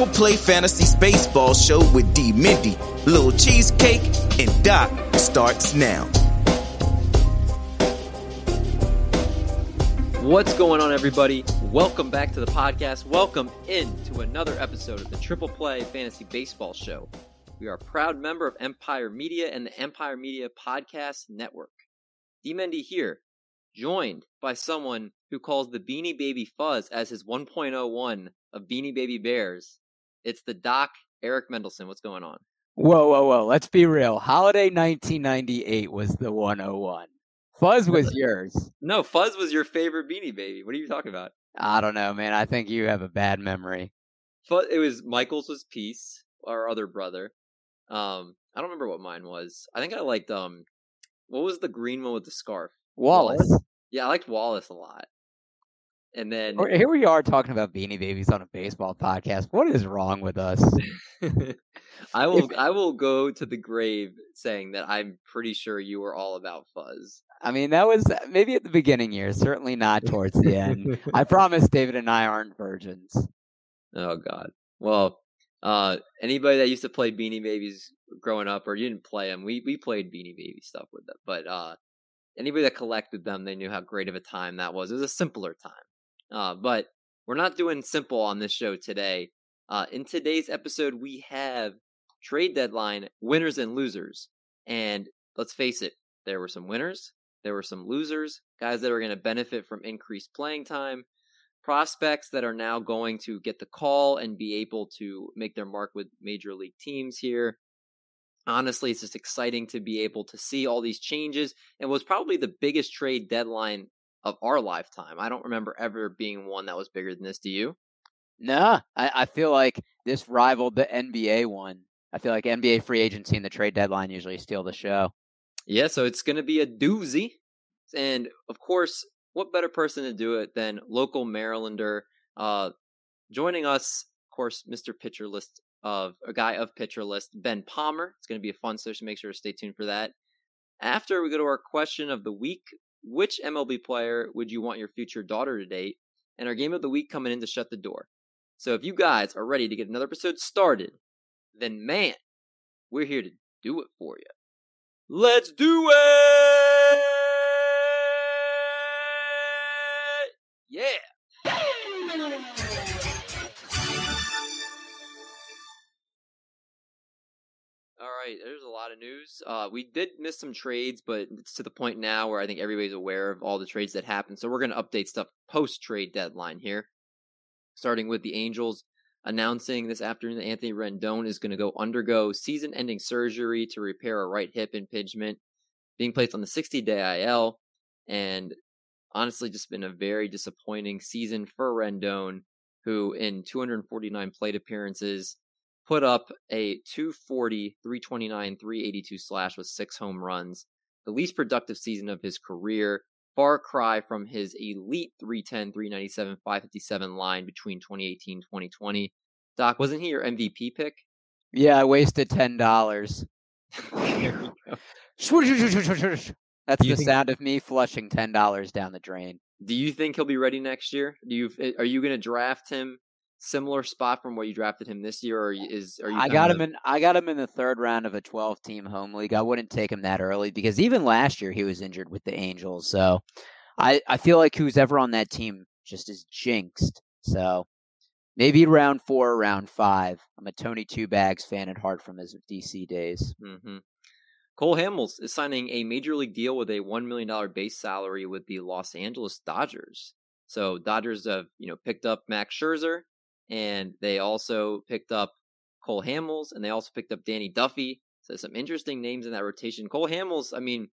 Triple Play Fantasy Baseball Show with D. Mendy, Little Cheesecake, and Doc starts now. What's going on, everybody? Welcome back to the podcast. Welcome into another episode of the Triple Play Fantasy Baseball Show. We are a proud member of Empire Media and the Empire Media Podcast Network. D. Mendy here, joined by someone who calls the Beanie Baby Fuzz as his 1.01 of Beanie Baby Bears. It's the Doc Eric Mendelson. What's going on? Whoa, whoa, whoa. Let's be real. Holiday 1998 was the 101. Fuzz was yours. No, Fuzz was your favorite Beanie Baby. What are you talking about? I don't know, man. I think you have a bad memory. Fuzz, it was Michael's was Peace, our other brother. Um, I don't remember what mine was. I think I liked um, what was the green one with the scarf? Wallace. Yeah, I liked Wallace a lot. And then Here we are talking about Beanie Babies on a baseball podcast. What is wrong with us? I will I will go to the grave saying that I'm pretty sure you were all about Fuzz. I mean, that was maybe at the beginning years, certainly not towards the end. I promise David and I aren't virgins. Oh God. Well, uh, anybody that used to play Beanie Babies growing up, or you didn't play them, we we played Beanie Baby stuff with them. But uh, anybody that collected them, they knew how great of a time that was. It was a simpler time. Uh, but we're not doing simple on this show today. Uh, in today's episode, we have trade deadline winners and losers. And let's face it, there were some winners, there were some losers, guys that are going to benefit from increased playing time, prospects that are now going to get the call and be able to make their mark with major league teams here. Honestly, it's just exciting to be able to see all these changes and was probably the biggest trade deadline of our lifetime. I don't remember ever being one that was bigger than this. Do you? Nah, I, I feel like this rivaled the NBA one. I feel like NBA free agency and the trade deadline usually steal the show. Yeah, so it's going to be a doozy. And of course, what better person to do it than local Marylander? Uh, joining us, of course, Mr. Pitcher List of a guy of Pitcher List, Ben Palmer. It's going to be a fun session. Make sure to stay tuned for that. After we go to our question of the week, which MLB player would you want your future daughter to date? And our game of the week coming in to shut the door. So if you guys are ready to get another episode started, then man, we're here to do it for you. Let's do it! Yeah! All right, there's a lot of news. Uh, we did miss some trades, but it's to the point now where I think everybody's aware of all the trades that happened. So we're going to update stuff post trade deadline here. Starting with the Angels announcing this afternoon that Anthony Rendon is going to go undergo season ending surgery to repair a right hip impingement, being placed on the 60 day IL. And honestly, just been a very disappointing season for Rendon, who in 249 plate appearances put up a 240, 329, 382 slash with six home runs, the least productive season of his career. Far cry from his elite 310, 397, 557 line between 2018 2020. Doc, wasn't he your MVP pick? Yeah, I wasted ten dollars. There we go. That's the think- sound of me flushing ten dollars down the drain. Do you think he'll be ready next year? Do you are you going to draft him similar spot from where you drafted him this year, or is are you? I got him in. I got him in the third round of a twelve-team home league. I wouldn't take him that early because even last year he was injured with the Angels. So, I I feel like who's ever on that team just is jinxed. So, maybe round four, or round five. I'm a Tony Two Bags fan at heart from his DC days. hmm Cole Hamels is signing a major league deal with a $1 million base salary with the Los Angeles Dodgers. So Dodgers have, you know, picked up Max Scherzer and they also picked up Cole Hamels and they also picked up Danny Duffy. So some interesting names in that rotation. Cole Hamels, I mean,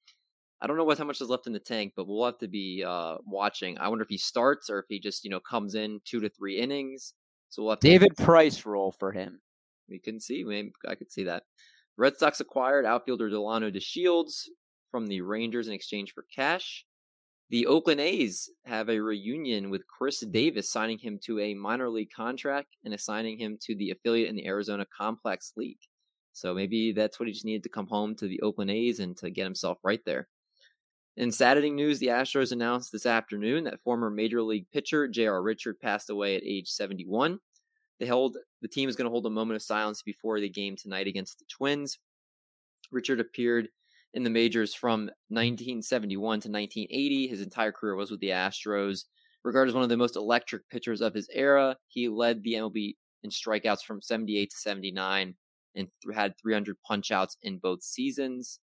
I don't know what how much is left in the tank, but we'll have to be uh, watching. I wonder if he starts or if he just, you know, comes in two to three innings. So we'll have David to... Price role for him. We can see. Maybe I could see that. Red Sox acquired outfielder Delino DeShields from the Rangers in exchange for cash. The Oakland A's have a reunion with Chris Davis, signing him to a minor league contract and assigning him to the affiliate in the Arizona Complex League. So maybe that's what he just needed to come home to the Oakland A's and to get himself right there. In Saturday news, the Astros announced this afternoon that former Major League pitcher J.R. Richard passed away at age 71. They held the team is going to hold a moment of silence before the game tonight against the Twins. Richard appeared in the majors from 1971 to 1980. His entire career was with the Astros. Regarded as one of the most electric pitchers of his era, he led the MLB in strikeouts from 78 to 79 and th- had 300 punchouts in both seasons.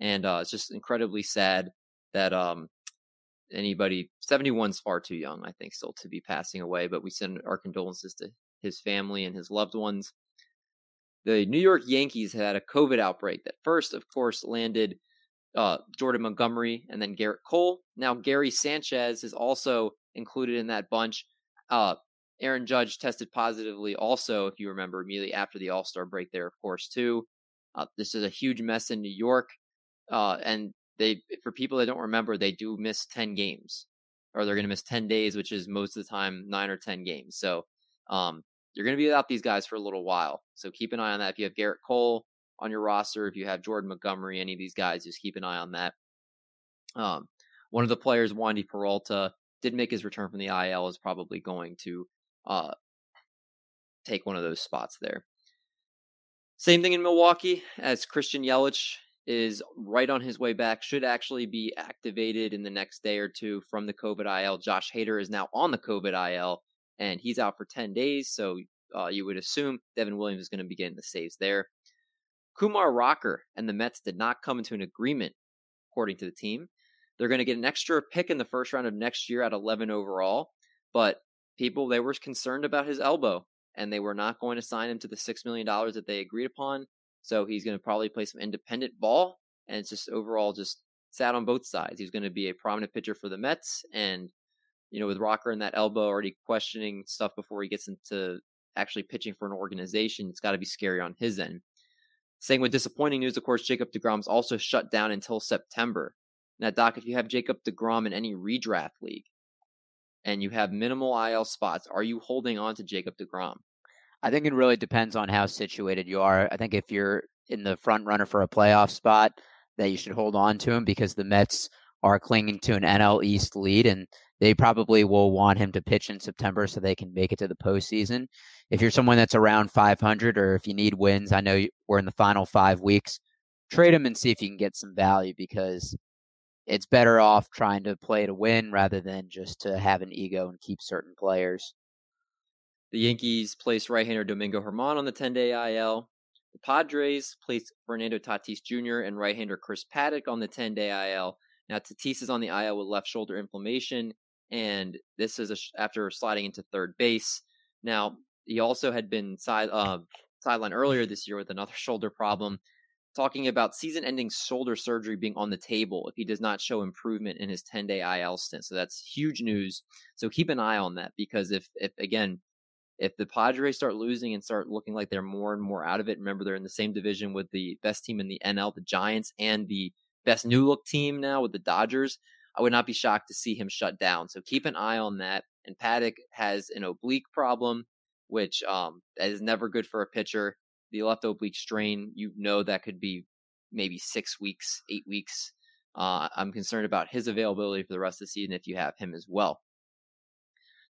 And uh, it's just incredibly sad that um, anybody 71's far too young, I think, still to be passing away. But we send our condolences to his family and his loved ones. The New York Yankees had a COVID outbreak that first, of course, landed uh, Jordan Montgomery and then Gerrit Cole. Now, Gary Sanchez is also included in that bunch. Uh, Aaron Judge tested positively also, if you remember, immediately after the All Star break there, of course, too. Uh, this is a huge mess in New York. Uh, and they, for people that don't remember, they do miss 10 games or they're going to miss 10 days, which is most of the time nine or 10 games. So, um, you're going to be without these guys for a little while. So keep an eye on that. If you have Gerrit Cole on your roster, if you have Jordan Montgomery, any of these guys, just keep an eye on that. Um, one of the players, Wandy Peralta, did make his return from the IL, is probably going to uh, take one of those spots there. Same thing in Milwaukee, as Christian Yelich is right on his way back, should actually be activated in the next day or two from the COVID IL. Josh Hader is now on the COVID IL and he's out for 10 days. So uh, you would assume Devin Williams is going to be getting the saves there. Kumar Rocker and the Mets did not come into an agreement, according to the team. They're going to get an extra pick in the first round of next year at 11 overall, but people they were concerned about his elbow, and they were not going to sign him to the six million dollars that they agreed upon. So he's going to probably play some independent ball, and it's just overall just sad on both sides. He's going to be a prominent pitcher for the Mets, and you know, with Rocker and that elbow already questioning stuff before he gets into actually pitching for an organization, it's got to be scary on his end. Saying with disappointing news, of course, Jacob DeGrom's also shut down until September. Now, Doc, if you have Jacob DeGrom in any redraft league and you have minimal IL spots, are you holding on to Jacob DeGrom? I think it really depends on how situated you are. I think if you're in the front runner for a playoff spot, that you should hold on to him because the Mets are clinging to an NL East lead and they probably will want him to pitch in September so they can make it to the postseason. If you're someone that's around 500 or if you need wins, I know we're in the final five weeks, trade him and see if you can get some value because it's better off trying to play to win rather than just to have an ego and keep certain players. The Yankees placed right-hander Domingo Germán on the 10-day IL. The Padres placed Fernando Tatis Jr. and right-hander Chris Paddack on the 10-day IL. Now Tatis is on the IL with left shoulder inflammation and this is sh- after sliding into third base. Now he also had been side uh, sidelined earlier this year with another shoulder problem. Talking about season-ending shoulder surgery being on the table if he does not show improvement in his 10-day IL stint. So that's huge news. So keep an eye on that because if, if again, if the Padres start losing and start looking like they're more and more out of it, remember they're in the same division with the best team in the NL, the Giants, and the best new look team now with the Dodgers. I would not be shocked to see him shut down. So keep an eye on that. And Paddack has an oblique problem, which um, that is never good for a pitcher. The left oblique strain, you know, that could be maybe six weeks, eight weeks. Uh, I'm concerned about his availability for the rest of the season if you have him as well.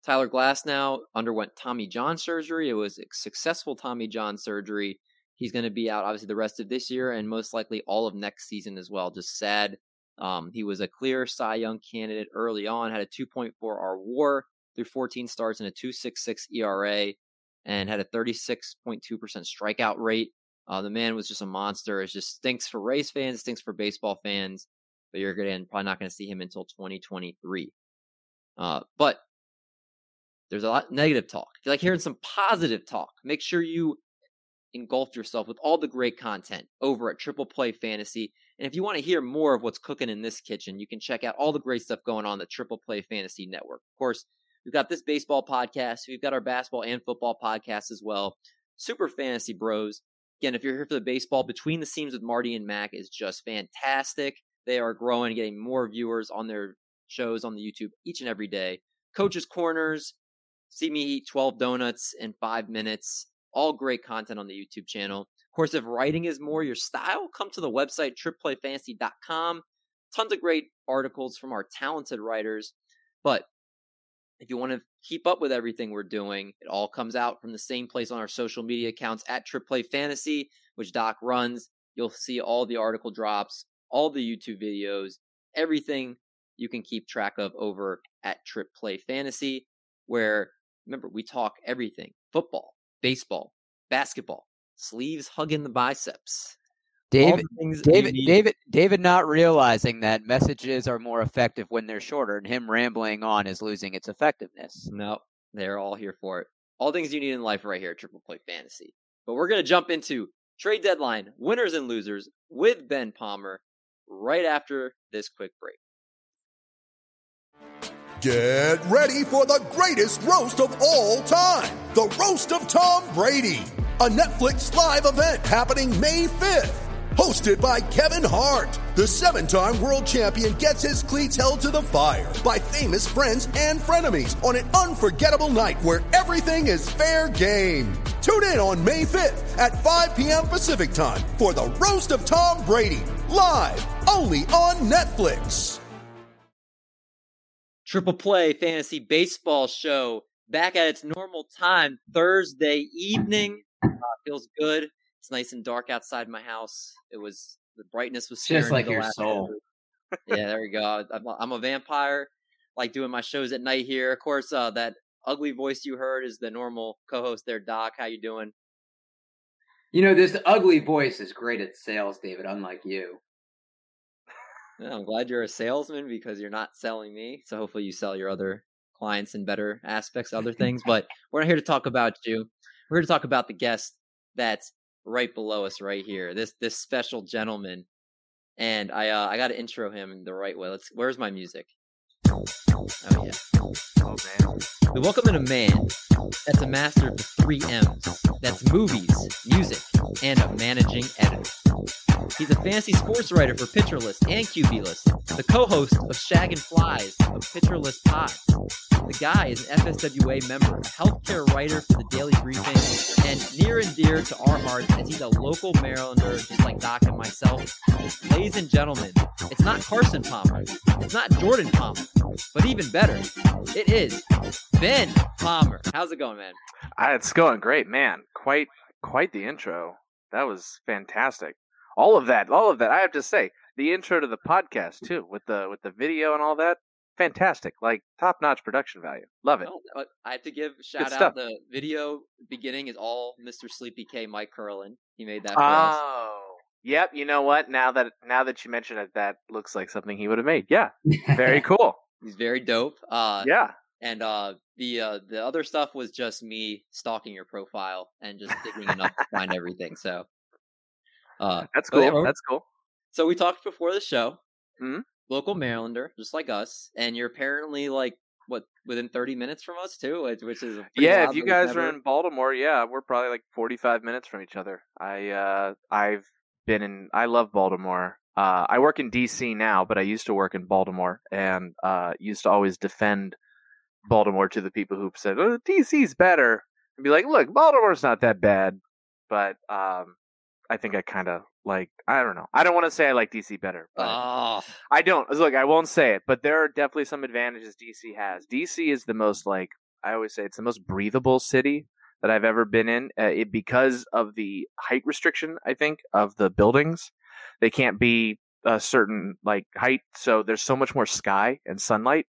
Tyler Glasnow underwent Tommy John surgery. It was a successful Tommy John surgery. He's going to be out obviously the rest of this year and most likely all of next season as well. Just sad um, he was a clear Cy Young candidate early on, had a 2.4 R war through 14 starts and a 2.66 ERA, and had a 36.2% strikeout rate. Uh, the man was just a monster. It just stinks for Rays fans, stinks for baseball fans. But you're gonna probably not going to see him until 2023. Uh, but there's a lot of negative talk. If you like hearing some positive talk, make sure you engulf yourself with all the great content over at Triple Play Fantasy. And if you want to hear more of what's cooking in this kitchen, you can check out all the great stuff going on the Triple Play Fantasy Network. Of course, we've got this baseball podcast, we've got our basketball and football podcast as well. Super Fantasy Bros. Again, if you're here for the baseball, Between the Seams with Marty and Mac is just fantastic. They are growing, getting more viewers on their shows on the YouTube each and every day. Coach's Corners, See Me Eat 12 Donuts in five minutes. All great content on the YouTube channel. Of course, if writing is more your style, come to the website tripplayfantasy.com. Tons of great articles from our talented writers. But if you want to keep up with everything we're doing, it all comes out from the same place on our social media accounts at Trip Fantasy, which Doc runs. You'll see all the article drops, all the YouTube videos, everything you can keep track of over at Trip Play Fantasy, where remember we talk everything football, baseball, basketball, sleeves hugging the biceps. David, David, David, David, not realizing that messages are more effective when they're shorter, and him rambling on is losing its effectiveness. No, they're all here for it. All things you need in life right here at Triple Play Fantasy. But we're gonna jump into trade deadline winners and losers with Ben Palmer right after this quick break. Get ready for the greatest roast of all time the Roast of Tom Brady, a Netflix live event happening May 5th. Hosted by Kevin Hart, the seven time world champion gets his cleats held to the fire by famous friends and frenemies on an unforgettable night where everything is fair game. Tune in on May 5th at 5 p.m. Pacific time for the Roast of Tom Brady, live only on Netflix. Triple Play Fantasy Baseball Show back at its normal time Thursday evening. Uh, feels good. It's nice and dark outside my house. It was the brightness was just like your soul. yeah, there we go. I'm a, I'm a vampire. Like doing my shows at night here. Of course, uh, that ugly voice you heard is the normal co-host there, Doc. How you doing? You know, this ugly voice is great at sales, David. Unlike you. Yeah, I'm glad you're a salesman because you're not selling me. So hopefully you sell your other clients in better aspects, other things. But we're not here to talk about you. We're going to talk about the guest that's right below us, right here. This this special gentleman, and I uh, I got to intro him the right way. Let's. Where's my music? We welcome in a man that's a master of the three M's. That's movies, music, and a managing editor. He's a fantasy sports writer for Pitcher List and QB List, the co-host of Shag and Flies of Pitcher List. The guy is an FSWA member, a healthcare writer for the Daily Briefing, and near and dear to our hearts as he's a local Marylander, just like Doc and myself. Ladies and gentlemen, it's not Carson Palmer, it's not Jordan Palmer, but even better, it is Ben Palmer. How's it going, man? Uh, it's going great, man. Quite, quite the intro. That was fantastic. All of that, all of that. I have to say, the intro to the podcast too, with the with the video and all that. Fantastic, like top notch production value. Love it. Oh, I have to give shout out. The video beginning is all Mr. Sleepy K, Mike Curlin. He made that. For us. Oh, yep. You know what? Now that now that you mention it, that looks like something he would have made. Yeah, very cool. He's very dope. Uh, yeah. And uh, the uh, the other stuff was just me stalking your profile and just digging enough to find everything. So uh, That's cool. That's cool. So we talked before the show. Mhm. Local Marylander, just like us, and you're apparently like what within 30 minutes from us too, which- which is Yeah, if you guys never- are in Baltimore, yeah, we're probably like 45 minutes from each other. I uh I've been in I love Baltimore. Uh I work in DC now, but I used to work in Baltimore and uh used to always defend Baltimore to the people who said, "Oh, DC's better." And be like, "Look, Baltimore's not that bad." But um I think I kind of like I don't know. I don't want to say I like DC better, but Oh, I don't. Look, I won't say it, but there are definitely some advantages DC has. DC is the most like I always say it's the most breathable city that I've ever been in. Uh, it because of the height restriction, I think, of the buildings. They can't be a certain like height, so there's so much more sky and sunlight.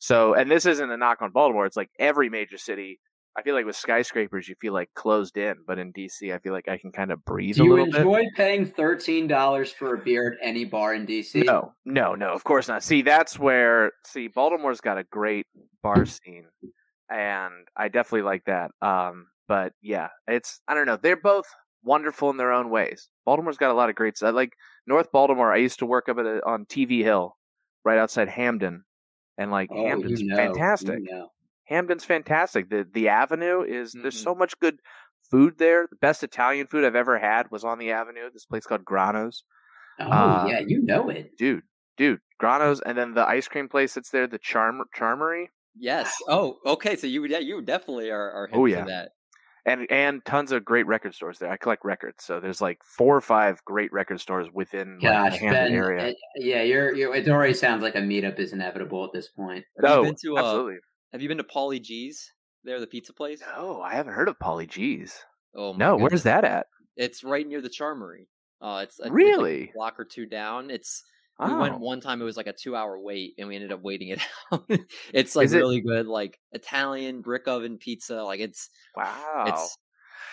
So, and this isn't a knock on Baltimore. It's like every major city I feel like with skyscrapers you feel like closed in, but in DC I feel like I can kind of breathe Do a you little bit. enjoy paying thirteen dollars for a beer at any bar in DC? No, no, no, of course not. See, that's where see Baltimore's got a great bar scene, and I definitely like that. Um, but yeah, it's I don't know. They're both wonderful in their own ways. Baltimore's got a lot of great stuff. Like North Baltimore, I used to work up at a, on TV Hill, right outside Hampden, and like Oh, Hampden's you know, fantastic. you know. Hampden's fantastic. The the Avenue is there's Mhm. so much good food there. The best Italian food I've ever had was on the Avenue. This place called Grano's Oh Uh, yeah, you know it. dude, dude, Grano's, and then the ice cream place that's there, the Charm Charmery, Yes. Oh, okay. So you yeah you definitely are are Oh, to yeah. that. And and tons of great record stores there. I collect records, so there's like four or five great record stores within Gosh, the Ben, area. it- yeah, you're, you're. It already sounds like a meetup is inevitable at this point. Have oh, you been to uh, absolutely. Have you been to Paulie Gee's? There, the pizza place. No, I haven't heard of Paulie Gee's. Oh my No, goodness. where's that at? It's right near the Charmery. Uh, it's I think it's like Really? a block or two down. It's we Oh, went one time. It was like a two-hour wait, and we ended up waiting it out. it's like Is it- really good, like Italian brick oven pizza. Like it's wow. it's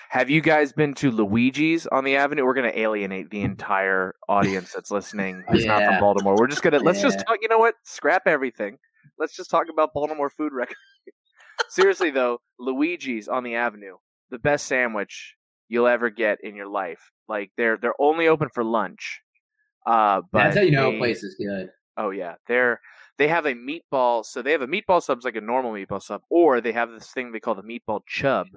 Have you guys been to Luigi's on the Avenue? We're going to alienate the entire audience that's listening who's not from Baltimore. We're just going to let's just talk. You know what? Scrap everything. Let's just talk about Baltimore food record. Seriously though, Luigi's on the Avenue, the best sandwich you'll ever get in your life. Like they're they're only open for lunch. Uh, but That's how you know they- a place is good. Oh yeah, they're they have a meatball. So they have a meatball sub, like a normal meatball sub, or they have this thing they call the meatball chub,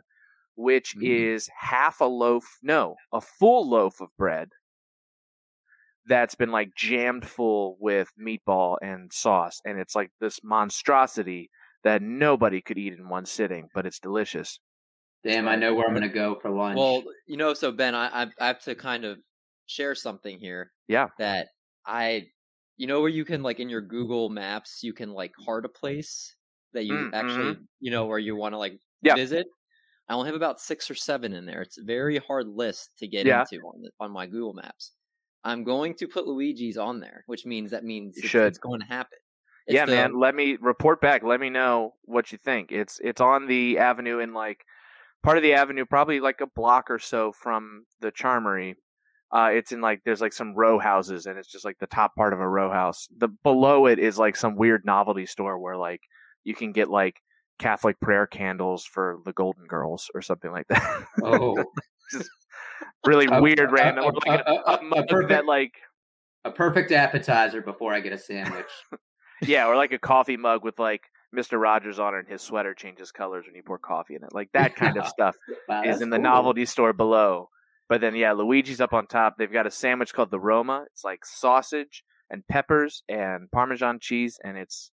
which Mm. is half a loaf, no, a full loaf of bread that's been like jammed full with meatball and sauce, and it's like this monstrosity that nobody could eat in one sitting, but it's delicious. Damn, I know where I'm gonna go for lunch. well, you know. So Ben, I I I have to kind of share something here Yeah. that I, you know, where you can like in your Google Maps, you can like heart a place that you Mm, actually, you know, where you want to like Yeah. visit. I only have about six or seven in there. It's a very hard list to get Yeah. into on the, on my Google Maps. I'm going to put Luigi's on there, which means that means it's, it's going to happen. It's yeah, the- man. Let me report back. Let me know what you think. It's it's on the avenue in like part of the avenue, probably like a block or so from the Charmery. Uh, it's in like there's like some row houses, and it's just like the top part of a row house. The below it is like some weird novelty store where like you can get like Catholic prayer candles for the Golden Girls or something like that. oh, just really A- weird, a- random. a- like a, perfect- that like a perfect appetizer before I get a sandwich. Yeah, or like a coffee mug with like Mr. Rogers on it and his sweater changes colors when you pour coffee in it. Like that kind of stuff Wow, is in the cool. novelty store below. But then yeah, Luigi's up on top. They've got a sandwich called the Roma. It's like sausage and peppers and parmesan cheese and it's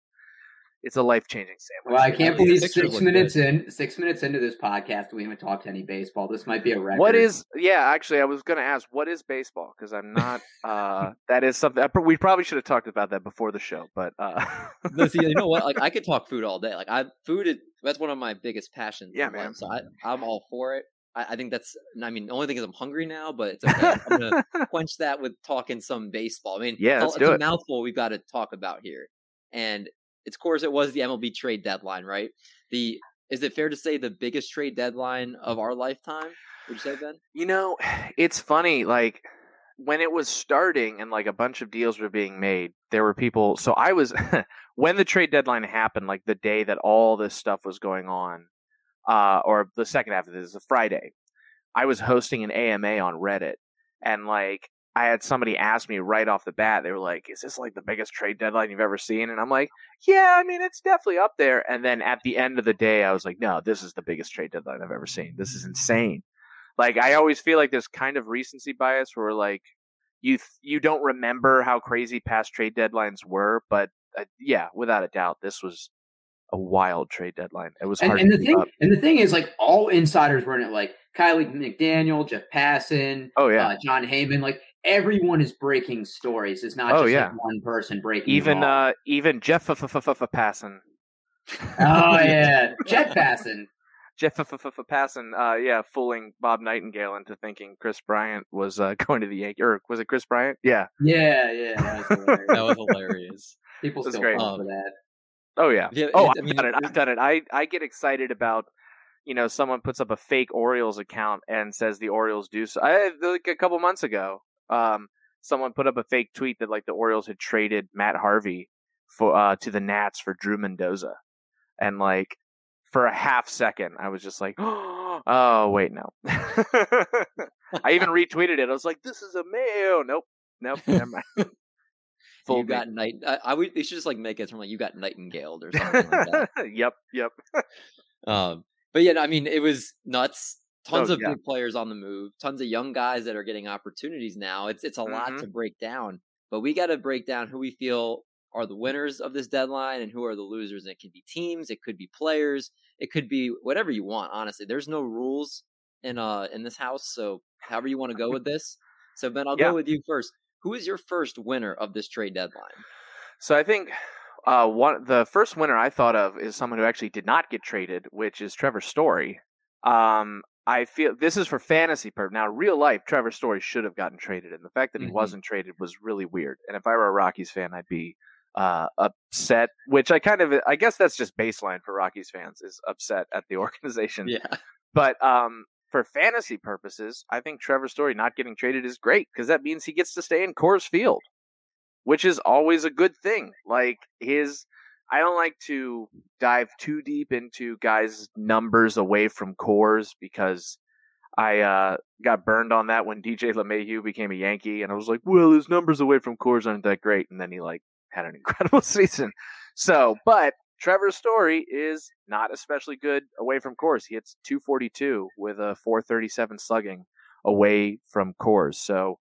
it's a life-changing sandwich. Well, I can't believe six look minutes in, six minutes into this podcast, we haven't talked any baseball. This might be a record. What is yeah, actually I was going to ask what is baseball because I'm not uh that is something I, we probably should have talked about that before the show, but uh No, see, you know what? Like I could talk food all day. Like I food is that's one of my biggest passions. Yeah, in life, man. So I, I'm all for it. I, I think that's. I mean, the only thing is I'm hungry now, but it's okay. I'm gonna quench that with talking some baseball. I mean, Yeah, it's, a- it. mouthful we've got to talk about here, and it's of course it was the MLB trade deadline, right? The is it fair to say the biggest trade deadline of our lifetime? Would you say, Ben? You know, it's funny. Like when it was starting and like a bunch of deals were being made, there were people. So I was when the trade deadline happened, like the day that all this stuff was going on, uh, or the second half of this, is a Friday. I was hosting an AMA on Reddit, and like I had somebody ask me right off the bat. They were like, "Is this like the biggest trade deadline you've ever seen?" And I'm like, "Yeah, I mean, it's definitely up there." And then at the end of the day, I was like, "No, this is the biggest trade deadline I've ever seen. This is insane." Like I always feel like there's kind of recency bias where like you th- you don't remember how crazy past trade deadlines were, but uh, yeah, without a doubt, this was a wild trade deadline. It was And, hard and to the keep thing, up. and the thing is, like all insiders were in it. Like Kiley McDaniel, Jeff Passan, Oh yeah, uh, Jon Heyman. Like everyone is breaking stories. It's not Oh, just yeah. like one person breaking. even them all. uh even Jeff f- f- f- f- Passan. oh yeah, Jeff Passan. Jeff f- f- f- Passan, uh, yeah, fooling Bob Nightingale into thinking Kris Bryant was uh, going to the Yankees, or was it Kris Bryant? Yeah. Yeah, yeah, that was hilarious. That was hilarious. People still great. fall Um, for that. Oh yeah. Yeah, oh, it- I've I mean, done it. I've done it. I I get excited about you know someone puts up a fake Orioles account and says the Orioles do so. I like a couple months ago, um, someone put up a fake tweet that like the Orioles had traded Matt Harvey for uh, to the Nats for Drew Mendoza, and like for a half second, I was just like, oh wait, no. I even retweeted it. I was like, this is a mail. Nope, nope, never mind. Full you got night. I, I would. They should just like make it from like you got nightingaled or something like that. yep, yep. um, but yeah, I mean, it was nuts. Tons Oh, of yeah. big players on the move. Tons of young guys that are getting opportunities now. It's it's a lot Mhm. to break down, but we got to break down who we feel are the winners of this deadline and who are the losers. And it can be teams, it could be players, it could be whatever you want. Honestly, there's no rules in uh in this house, so however you want to go with this. So Ben, I'll Yeah. go with you first. Who is your first winner of this trade deadline? So I think uh, one the first winner I thought of is someone who actually did not get traded, which is Trevor Story. Um, I feel this is for fantasy purpose. Now, real life, Trevor Story should have gotten traded, and the fact that he Mhm. wasn't traded was really weird. And if I were a Rockies fan, I'd be uh, upset. Which I kind of, I guess that's just baseline for Rockies fans is upset at the organization. Yeah. But um, for fantasy purposes, I think Trevor Story not getting traded is great because that means he gets to stay in Coors Field, which is always a good thing. Like his, I don't like to dive too deep into guys' numbers away from Coors because I uh, got burned on that when DJ LeMahieu became a Yankee, and I was like, well, his numbers away from Coors aren't that great, and then he like had an incredible season. So, but Trevor Story is not especially good away from Coors. He hits 242 with a 437 slugging away from Coors. So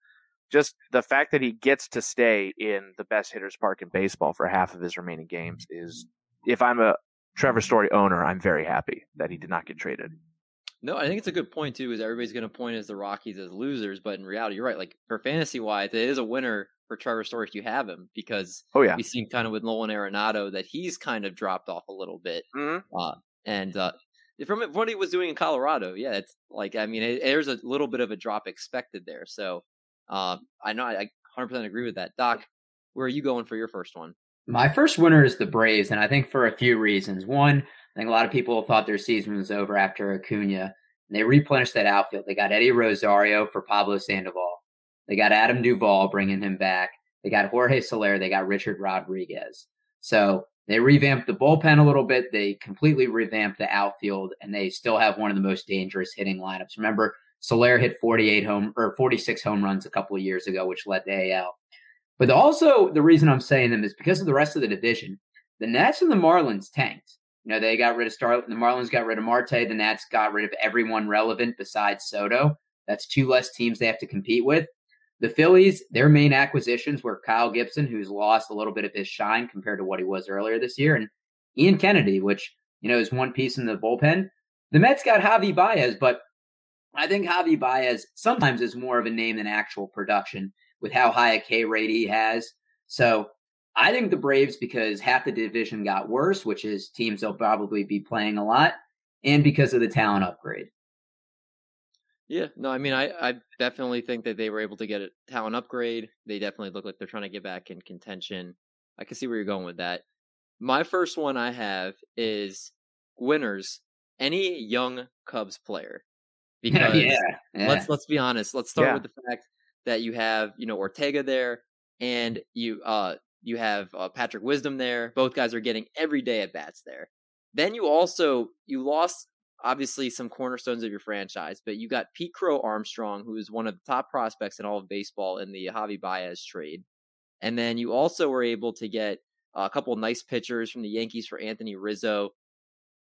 just the fact that he gets to stay in the best hitters park in baseball for half of his remaining games is if I'm a Trevor Story owner, I'm very happy that he did not get traded. No, I think it's a good point too. Is everybody's going to point as the Rockies as losers, but in reality, you're right. Like for fantasy wise, it is a winner for Trevor Story if you have him because Oh yeah. we've seen kind of with Nolan Arenado that he's kind of dropped off a little bit. Mhm. Uh, and uh, from what he was doing in Colorado, yeah, it's like I mean, it, there's a little bit of a drop expected there. So uh, I know I, I 100% agree with that. Doc, where are you going for your first one? My first winner is the Braves, and I think for a few reasons. One, I think a lot of people thought their season was over after Acuna. And they replenished that outfield. They got Eddie Rosario for Pablo Sandoval. They got Adam Duvall bringing him back. They got Jorge Soler. They got Richard Rodriguez. So they revamped the bullpen a little bit. They completely revamped the outfield, and they still have one of the most dangerous hitting lineups. Remember, Soler hit 48 home or 46 home runs a couple of years ago, which led to AL. But also, the reason I'm saying them is because of the rest of the division. The Nats and the Marlins tanked. You know, they got rid of Star. The Marlins got rid of Marte. The Nats got rid of everyone relevant besides Soto. That's two less teams they have to compete with. The Phillies, their main acquisitions were Kyle Gibson, who's lost a little bit of his shine compared to what he was earlier this year, and Ian Kennedy, which you know is one piece in the bullpen. The Mets got Javi Baez, but I think Javi Baez sometimes is more of a name than actual production with how high a K rate he has. So I think the Braves, because half the division got worse, which is teams they'll probably be playing a lot, and because of the talent upgrade. Yeah, no, I mean, I, I definitely think that they were able to get a talent upgrade. They definitely look like they're trying to get back in contention. I can see where you're going with that. My first one I have is winners. Any young Cubs player, because yeah, yeah. let's let's be honest. Let's start Yeah. with the fact that you have you know Ortega there, and you uh you have uh, Patrick Wisdom there. Both guys are getting every day at bats there. Then you also you lost obviously some cornerstones of your franchise, but you got Pete Crow Armstrong, who is one of the top prospects in all of baseball in the Javi Baez trade, and then you also were able to get a couple nice pitchers from the Yankees for Anthony Rizzo,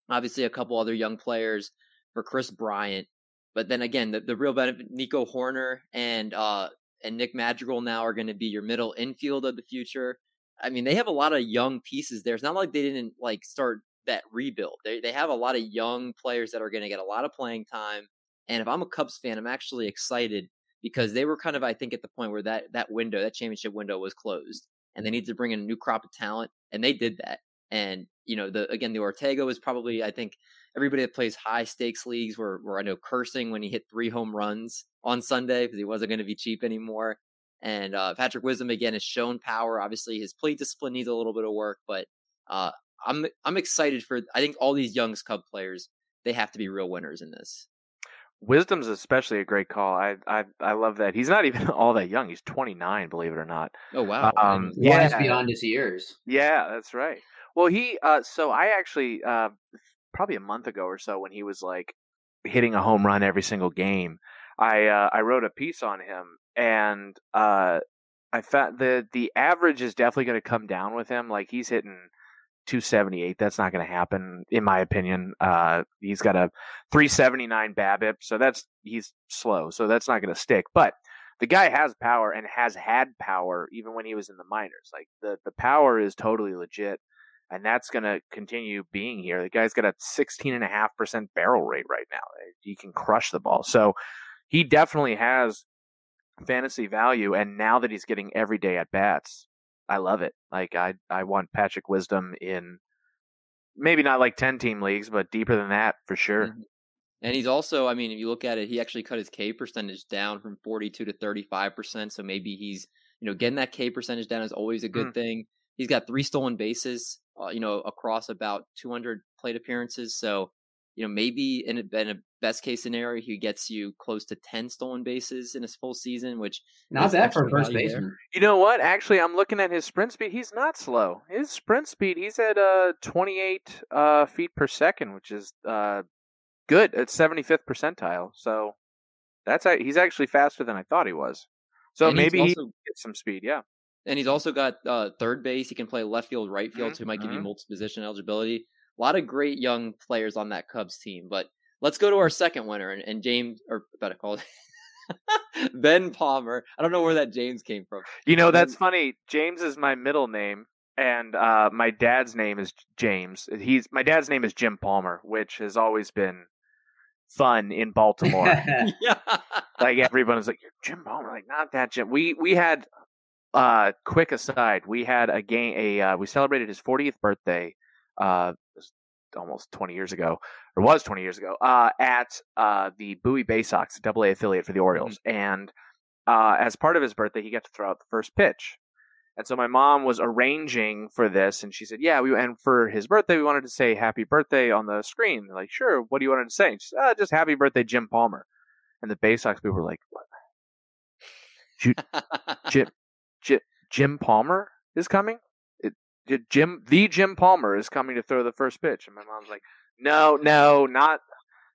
obviously a couple other young players for Kris Bryant. But then again, the, the real benefit, Nico Hoerner and uh, and Nick Madrigal now are going to be your middle infield of the future. I mean, they have a lot of young pieces there. It's not like they didn't like start that rebuild. They they have a lot of young players that are going to get a lot of playing time. And if I'm a Cubs fan, I'm actually excited because they were kind of, I think, at the point where that that window, that championship window, was closed, and they need to bring in a new crop of talent, and they did that. And you know, the again, the Ortega was probably, I think, everybody that plays high stakes leagues were, were I know cursing when he hit three home runs on Sunday because he wasn't going to be cheap anymore. And uh, Patrick Wisdom again has shown power. Obviously, his plate discipline needs a little bit of work, but uh, I'm I'm excited for. I think all these young Cub players they have to be real winners in this. Wisdom's especially a great call. I I I love that. He's not even all that young. He's 29, believe it or not. Oh wow. Um, Yeah, yeah, beyond his years. yeah, that's right. Well, he uh so I actually uh probably a month ago or so when he was like hitting a home run every single game, I uh I wrote a piece on him and uh I found the the average is definitely going to come down with him. Like he's hitting 278. That's not going to happen, in my opinion. Uh, he's got a 379 BABIP, so that's he's slow, so that's not going to stick. But the guy has power and has had power even when he was in the minors. Like the the power is totally legit, and that's going to continue being here. The guy's got a 16.5% barrel rate right now. He can crush the ball, so he definitely has fantasy value. And now that he's getting everyday at bats, I love it. Like I I want Patrick Wisdom in maybe not like 10 team leagues, but deeper than that for sure. Mhm. And he's also, I mean, if you look at it, he actually cut his K percentage down from 42 to 35%. So maybe he's, you know, getting that K percentage down is always a good Mm. thing. He's got three stolen bases, uh, you know, across about 200 plate appearances. So, you know, maybe in a, in a best case scenario, he gets you close to 10 stolen bases in his full season, which Not is bad for first baseman. You know what? Actually, I'm looking at his sprint speed. He's not slow. His sprint speed, he's at uh 28 uh feet per second, which is uh good at 75th percentile. So that's he's actually faster than I thought he was. So And he's maybe he also- gets some speed. Yeah. And he's also got uh, third base. He can play left field, right field, Mhm, so he might give you mhm. multi position eligibility. A lot of great young players on that Cubs team. But let's go to our second winner, and, and James, or better call it Ben Palmer. I don't know where that James came from. You know, that's Ben- funny. James is my middle name, and uh, my dad's name is James. He's my dad's name is Jim Palmer, which has always been fun in Baltimore. yeah. like everyone was like, Jim Palmer." Like, not that Jim. We we had uh quick aside. We had a game. A uh, we celebrated his 40th birthday. Uh, almost 20 years ago, or was 20 years ago. Uh, at uh the Bowie Bay Sox, Double A affiliate for the Orioles, and uh, as part of his birthday, he got to throw out the first pitch. And so my mom was arranging for this, and she said, "Yeah, we and for his birthday, we wanted to say happy birthday on the screen." They're like, "Sure, what do you want to say?" And she said, "Ah, "Just happy birthday, Jim Palmer." And the Bay Sox people were like, "What? Jim, Jim, Jim Palmer is coming? It, Jim, the Jim Palmer is coming to throw the first pitch." And my mom's like, "No, no, not,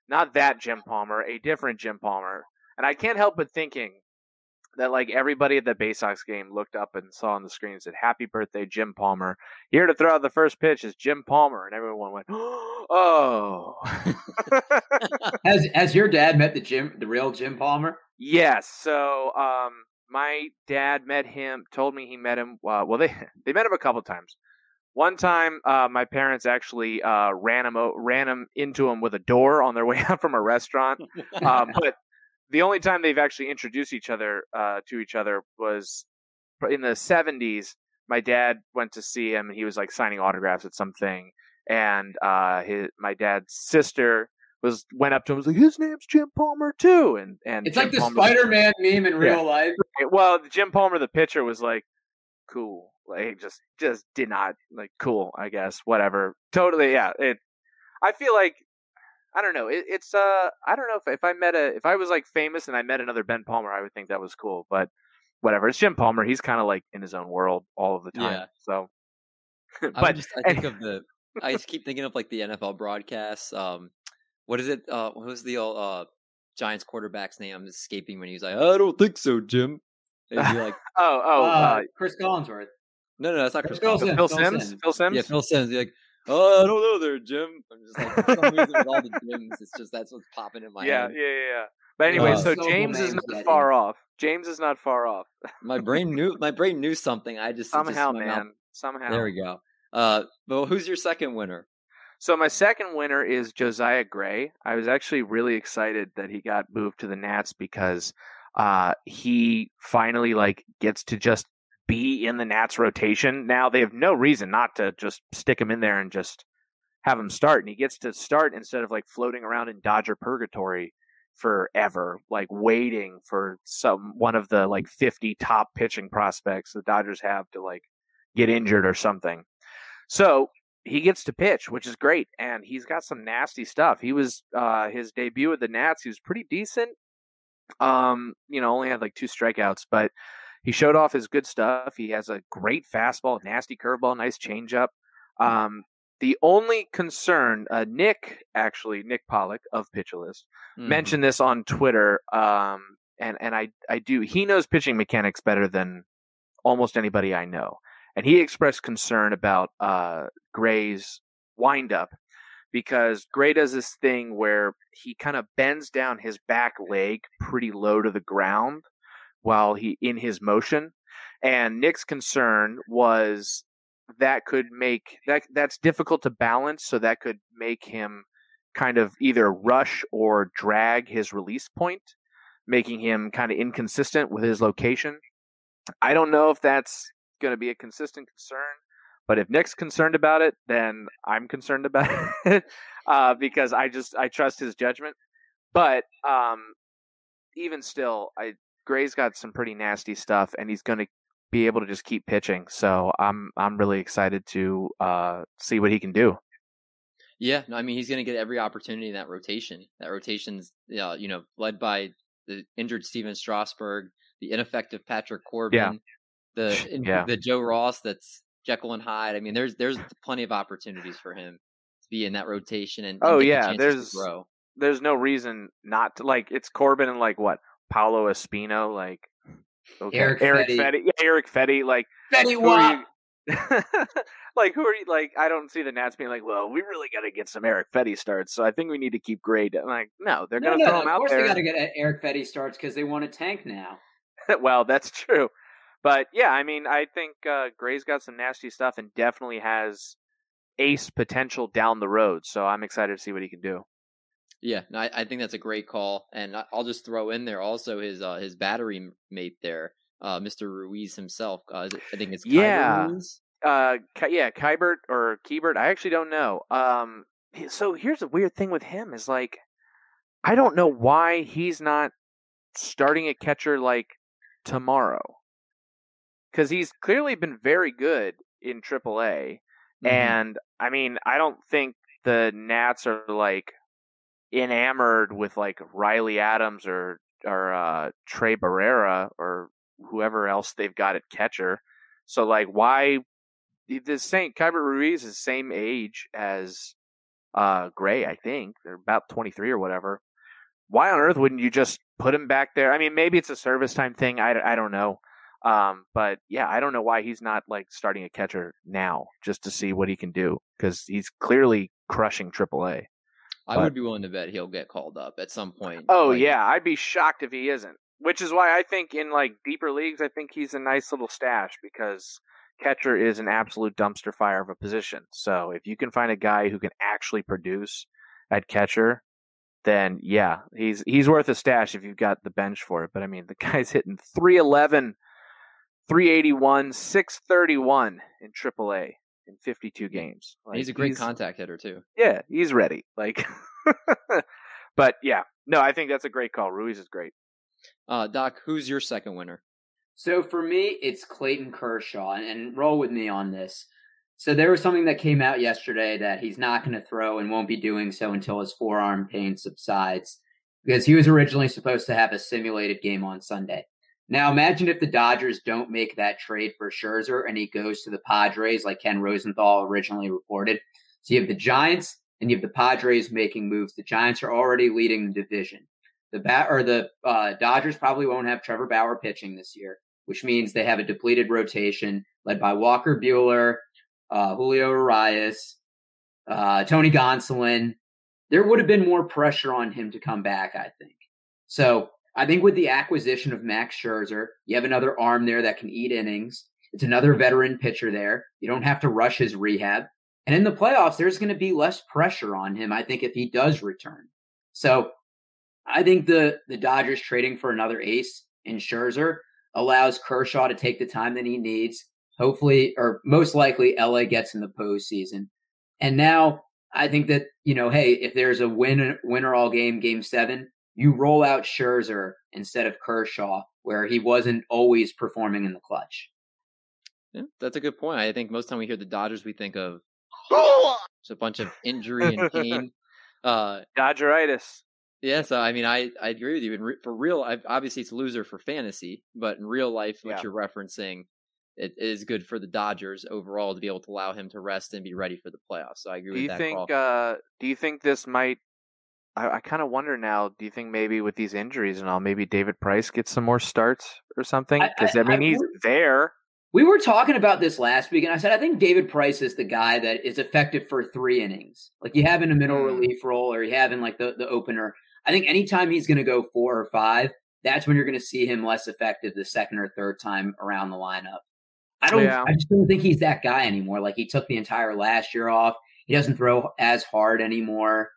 not that Jim Palmer, a different Jim Palmer." And I can't help but thinking that like everybody at the Bay Sox game looked up and saw on the screen and said, "Happy birthday, Jim Palmer! Here to throw out the first pitch is Jim Palmer," and everyone went, "Oh." Has has your dad met the Jim, the real Jim Palmer? Yes. So, um, my dad met him. Told me he met him. Uh, well, they they met him a couple times. One time, uh, my parents actually uh, ran him ran him into him with a door on their way out from a restaurant. um, but the only time they've actually introduced each other uh, to each other was in the '70s. My dad went to see him, and he was like signing autographs at something. And uh, his my dad's sister was went up to him, was like, "His name's Jim Palmer too." And and It's Jim like the Palmer- Spider-Man meme in real Yeah. life. Well, Jim Palmer, the pitcher, was like, "Cool." Like, just just did not like cool. I guess whatever. Totally, yeah. It. I feel like I don't know. It, it's uh, I don't know if if I met a if I was like famous and I met another Ben Palmer, I would think that was cool. But whatever. It's Jim Palmer. He's kind of like in his own world all of the time. Yeah. So, I'm just, I think of the. I just keep thinking of like the NFL broadcasts. Um, what is it? Uh, what was the old uh Giants quarterback's name? I'm escaping when he was like, "I don't think so, Jim." And he'd be like, oh oh uh, uh, Chris Collinsworth. "No, no, that's not Chris." Phil Simms. Phil Phil Simms. Simms. Phil Simms. Yeah, Phil Simms. He's like, "Oh, I don't know there, Jim." I'm just like, for some reason with all the Jims, it's just that's what's popping in my yeah, head. yeah, yeah, yeah. But anyway, Uh, so Syllable James is not that far off. James is not far off. My brain knew. My brain knew something. I just it just- Somehow, man. mouth- Somehow. There we go. Uh, but who's your second winner? So my second winner is Josiah Gray. I was actually really excited that he got moved to the Nats because uh, he finally like gets to just be in the Nats rotation. Now they have no reason not to just stick him in there and just have him start, and he gets to start instead of like floating around in Dodger purgatory forever, like waiting for some one of the like fifty top pitching prospects the Dodgers have to like get injured or something. So he gets to pitch, which is great, and he's got some nasty stuff. He was uh, his debut with the Nats. He was pretty decent. Um, you know, only had like two strikeouts, but he showed off his good stuff. He has a great fastball, nasty curveball, nice changeup. Um, the only concern, uh, Nick actually, Nick Pollack of Pitcherlist, Mhm. mentioned this on Twitter. Um, and and I I do. He knows pitching mechanics better than almost anybody I know, and he expressed concern about uh, Gray's windup because Gray does this thing where he kind of bends down his back leg pretty low to the ground while he in his motion. And Nick's concern was that could make that that's difficult to balance, so that could make him kind of either rush or drag his release point, making him kind of inconsistent with his location. I don't know if that's going to be a consistent concern, but if Nick's concerned about it, then I'm concerned about it uh, because I just I trust his judgment. But um, even still, I Gray's got some pretty nasty stuff, and he's going to be able to just keep pitching. So I'm I'm really excited to uh, see what he can do. Yeah, no, I mean he's going to get every opportunity in that rotation. That rotation's uh, you know led by the injured Stephen Strasburg, the ineffective Patrick Corbin, the Yeah. the Joe Ross that's Jekyll and Hyde. I mean, there's there's plenty of opportunities for him to be in that rotation and, oh, and Oh get the yeah, there's there's no reason not to like it's Corbin and like what Paolo Espino like okay. Eric Erick Fedde. Fetty yeah Erick Fedde like Fetty who are Wap. you- like who are you like I don't see the Nats being like well we really got to get some Erick Fedde starts so I think we need to keep Gray like no they're No, gonna no, throw of him out there. Of course they got to get uh, Erick Fedde starts because they want a tank now. well, that's true. But yeah, I mean, I think uh, Gray's got some nasty stuff and definitely has ace potential down the road. So I'm excited to see what he can do. Yeah, no, I, I think that's a great call, and I'll just throw in there also his uh, his battery mate there, uh, Mr. Ruiz himself. Uh, I think it's Kyber Yeah. Ruiz. Uh, Ki- yeah, Kybert or Keybert, I actually don't know. Um, so here's a weird thing with him is like, I don't know why he's not starting a catcher like tomorrow, because he's clearly been very good in AAA. And I mean, I don't think the Nats are like enamored with like Riley Adams or or uh, Trey Barrera or whoever else they've got at catcher. So like, why the same Keibert Ruiz is the same age as uh, Gray? I think they're about twenty three or whatever. Why on earth wouldn't you just put him back there? I mean, maybe it's a service time thing. I, I don't know. Um, but yeah, I don't know why he's not like starting a catcher now just to see what he can do because he's clearly crushing AAA. I but- would be willing to bet he'll get called up at some point. Oh Like, yeah, I'd be shocked if he isn't. Which is why I think in like deeper leagues, I think he's a nice little stash because catcher is an absolute dumpster fire of a position. So if you can find a guy who can actually produce at catcher, then yeah, he's he's worth a stash if you've got the bench for it. But I mean, the guy's hitting 311, 381, 631 in AAA in 52 games. and he's a Like, great contact hitter too. yeah, he's ready. Like, but yeah, no, I think that's a great call. Ruiz is great. Uh, Doc, who's your second winner? So for me, it's Clayton Kershaw, and, and roll with me on this. So there was something that came out yesterday that he's not going to throw and won't be doing so until his forearm pain subsides, because he was originally supposed to have a simulated game on Sunday. Now imagine if the Dodgers don't make that trade for Scherzer and he goes to the Padres like Ken Rosenthal originally reported. So you have the Giants and you have the Padres making moves. The Giants are already leading the division. The bat or the uh, Dodgers probably won't have Trevor Bauer pitching this year, which means they have a depleted rotation led by Walker Buehler, uh, Julio Urías, uh, Tony Gonsolin. There would have been more pressure on him to come back, I think. So I think with the acquisition of Max Scherzer, you have another arm there that can eat innings. It's another veteran pitcher there. You don't have to rush his rehab. And in the playoffs, there's going to be less pressure on him, I think, if he does return. So I think the, the Dodgers trading for another ace in Scherzer allows Kershaw to take the time that he needs. Hopefully, or most likely, LA gets in the postseason. And now I think that, you know, hey, if there's a win, winner all game, game seven, you roll out Scherzer instead of Kershaw, where he wasn't always performing in the clutch. Yeah, that's a good point. I think most time we hear the Dodgers, we think of It's a bunch of injury and pain. Uh, Dodgeritis. yeah, so I mean, I, I agree with you. In re- for real, I, obviously it's a loser for fantasy, but in real life, what Yeah. you're referencing, it is good for the Dodgers overall to be able to allow him to rest and be ready for the playoffs. So I agree Do with you that think? call. Uh, do you think this might? I, I kind of wonder now. Do you think maybe with these injuries and all, maybe David Price gets some more starts or something? Because I, I- mean, I he's would- there. We were talking about this last week, and I said I think David Price is the guy that is effective for three innings. Like you have in a middle Mm. relief role, or you have in like the, the opener. I think anytime he's going to go four or five, that's when you're going to see him less effective the second or third time around the lineup. I don't. Yeah. I just don't think he's that guy anymore. Like he took the entire last year off. He doesn't throw as hard anymore.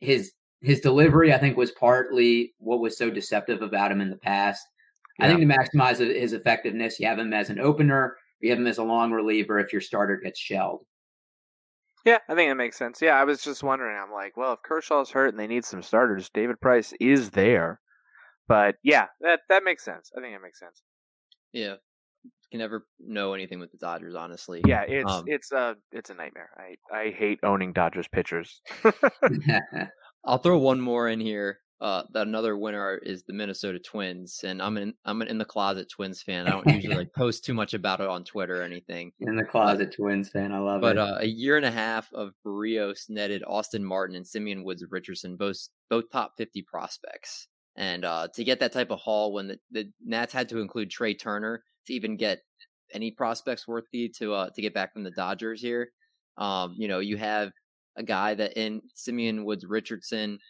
His his delivery, I think, was partly what was so deceptive about him in the past. I think to maximize his effectiveness, you have him as an opener, or you have him as a long reliever if your starter gets shelled. Yeah, I think that makes sense. Yeah, I was just wondering. I'm like, well, if Kershaw's hurt and they need some starters, David Price is there. But yeah, that that makes sense. I think that makes sense. yeah, you can never know anything with the Dodgers, honestly. Yeah, it's Um, it's a it's a nightmare. I I hate owning Dodgers pitchers. I'll throw one more in here. Uh, that another winner is the Minnesota Twins, and I'm in I'm an in the closet Twins fan. I don't usually like post too much about it on Twitter or anything. In the closet Twins fan, I love But it. uh, a year and a half of Berrios netted Austin Martin and Simeon Woods Richardson, both both top fifty prospects. And uh, to get that type of haul, when the, the Nats had to include Trea Turner to even get any prospects worthy to uh, to get back from the Dodgers here, um, you know, you have a guy that in Simeon Woods Richardson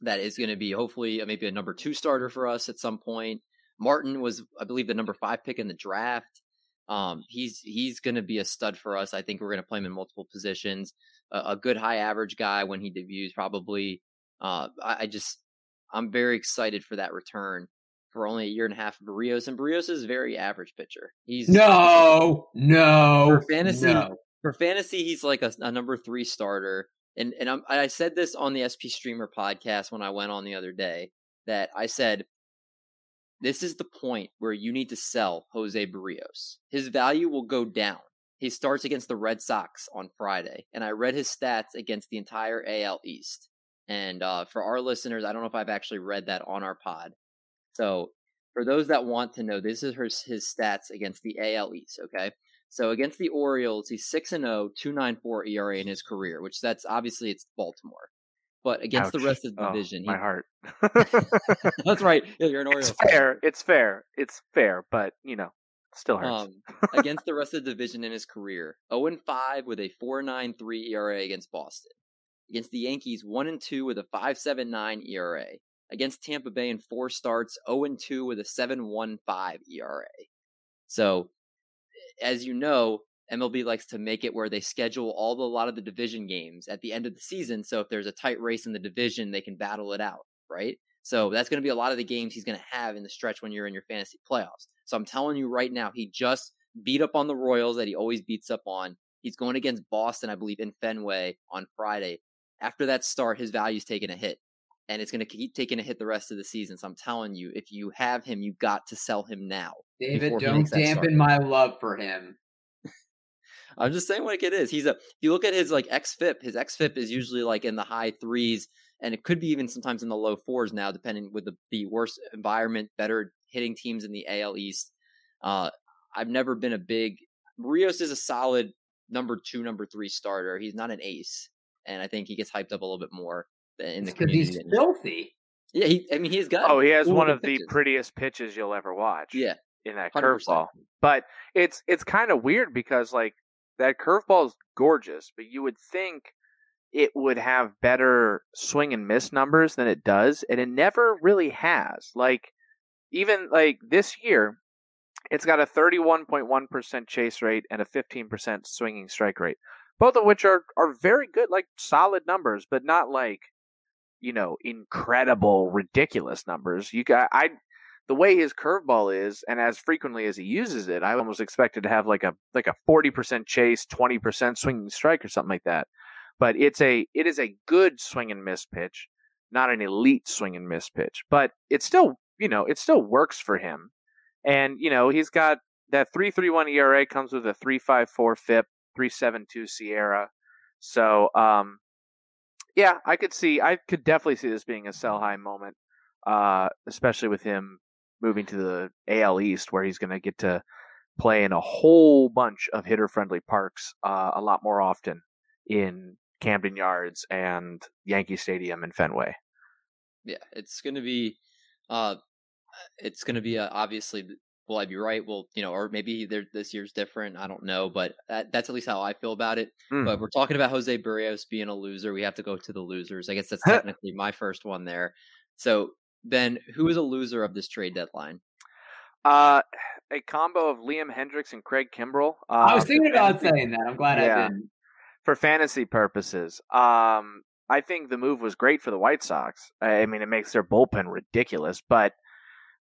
that is going to be hopefully uh, maybe a number two starter for us at some point. Martin was, I believe, the number five pick in the draft. Um, he's he's going to be a stud for us. I think we're going to play him in multiple positions. A, a good high average guy when he debuts, probably. Uh, I, I just I'm very excited for that return for only a year and a half of Berrios, and Berrios is a very average pitcher. He's no, no, for fantasy. no. For fantasy, he's like a, a number three starter. And and I'm, I said this on the SP Streamer podcast when I went on the other day that I said this is the point where you need to sell Jose Berrios. His value will go down. He starts against the Red Sox on Friday, and I read his stats against the entire AL East. And uh, for our listeners, I don't know if I've actually read that on our pod. So for those that want to know, this is his, his stats against the AL East. Okay, so against the Orioles, he's six and 0, 2.94 ERA in his career, which that's obviously it's Baltimore. But against the rest of the Oh, division, my he- heart. that's right. Yeah, you're an It's Orioles fan. fair. It's fair. It's fair. But you know, still hurts. Um, against the rest of the division in his career, 0 and 5 with a 4.93 ERA against Boston. Against the Yankees, 1 and 2 with a 5.79 ERA. Against Tampa Bay in four starts, 0 and 2 with a 7.15 ERA. So, as you know, MLB likes to make it where they schedule all the, a lot of the division games at the end of the season. So if there's a tight race in the division, they can battle it out, right? So that's going to be a lot of the games he's going to have in the stretch when you're in your fantasy playoffs. So I'm telling you right now, he just beat up on the Royals that he always beats up on. He's going against Boston, I believe, in Fenway on Friday. After that start, his value's taking a hit. And it's going to keep taking a hit the rest of the season. So I'm telling you, if you have him, you got to sell him now. David, don't makes that start. dampen my love for him. I'm just saying what it is. He's a. If you look at his like xFIP, his xFIP is usually like in the high threes, and it could be even sometimes in the low fours now, depending with the the worse environment, better hitting teams in the AL East. Uh, I've never been a big. Rios is a solid number two, number three starter. He's not an ace, and I think he gets hyped up a little bit more in the Because community. he's than- filthy. yeah, he, I mean he's got. oh, he has one looking of the prettiest pitches you'll ever watch. Yeah, in that 100%. curveball. But it's it's kind of weird because like that curveball is gorgeous, but you would think it would have better swing and miss numbers than it does, and it never really has. Like even like this year, it's got a 31.1% chase rate and a 15% swinging strike rate. Both of which are are very good, like solid numbers, but not like you know, incredible, ridiculous numbers. You got I the way his curveball is, and as frequently as he uses it, I almost expected to have like a like a forty percent chase, twenty percent swinging strike, or something like that. But it's a it is a good swing and miss pitch, not an elite swing and miss pitch. But it still you know it still works for him, and you know he's got that three three one ERA comes with a three five four FIP, 372 SIERA. So, um, yeah, I could see, I could definitely see this being a sell high moment, uh, especially with him moving to the AL East, where he's going to get to play in a whole bunch of hitter friendly parks uh, a lot more often in Camden Yards and Yankee Stadium and Fenway. Yeah, it's going to be, uh, it's going to be uh, obviously. Will I be right? Well, you know, or maybe this year's different. I don't know, but that, that's at least how I feel about it. Mm. But we're talking about Jose Berrios being a loser. We have to go to the losers. I guess that's technically my first one there. So then, who is a loser of this trade deadline? Uh, a combo of Liam Hendriks and Craig Kimbrel. Uh, I was thinking about fantasy. saying that. I'm glad yeah. I didn't. For fantasy purposes, um, I think the move was great for the White Sox. I mean, it makes their bullpen ridiculous, but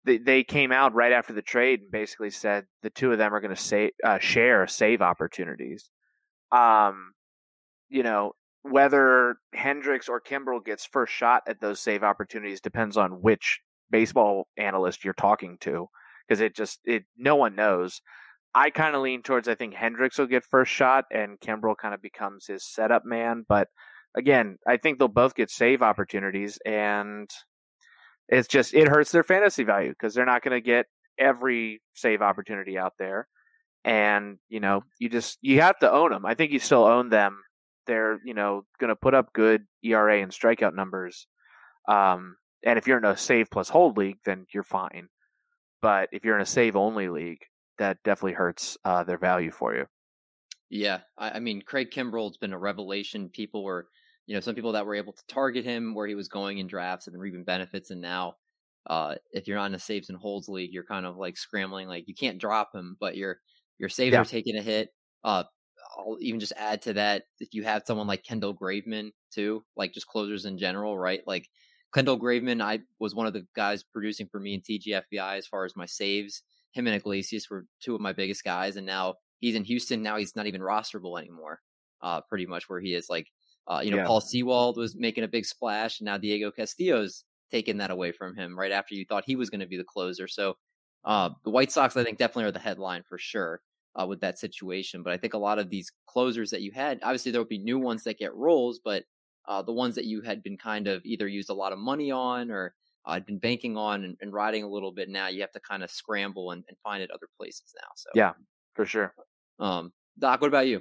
they, they came out right after the trade and basically said the two of them are going to say, uh, share save opportunities. Um, you know, whether Hendriks or Kimbrel gets first shot at those save opportunities depends on which baseball analyst you're talking to because it just it no one knows. I kind of lean towards I think Hendriks will get first shot and Kimbrel kind of becomes his setup man. But again, I think they'll both get save opportunities, and it's just it hurts their fantasy value because they're not going to get every save opportunity out there. And you know, you just you have to own them. I think you still own them. They're you know going to put up good ERA and strikeout numbers. Um, and if you're in a save plus hold league, then you're fine. But if you're in a save only league, that definitely hurts uh, their value for you. Yeah, I, I mean, Craig Kimbrel's been a revelation. People were, you know, some people that were able to target him where he was going in drafts have been reaping benefits, and now, uh, if you're not in a saves and holds league, you're kind of like scrambling. Like you can't drop him, but your your saves yeah. are taking a hit. Uh, I'll even just add to that if you have someone like Kendall Graveman too, like just closers in general, right? Like Kendall Graveman, I was one of the guys producing for me in TGFBI as far as my saves. Him and Iglesias were two of my biggest guys, and now he's in Houston. Now he's not even rosterable anymore. Uh, pretty much where he is. Like, uh, you know, yeah. Paul Sewald was making a big splash, and now Diego Castillo's taking that away from him right after you thought he was going to be the closer. So uh, the White Sox, I think, definitely are the headline for sure uh, with that situation. But I think a lot of these closers that you had, obviously there will be new ones that get roles, but uh, the ones that you had been kind of either used a lot of money on or uh, had been banking on and, and, riding a little bit now you have to kind of scramble and, and, find it other places now so yeah for sure um doc what about you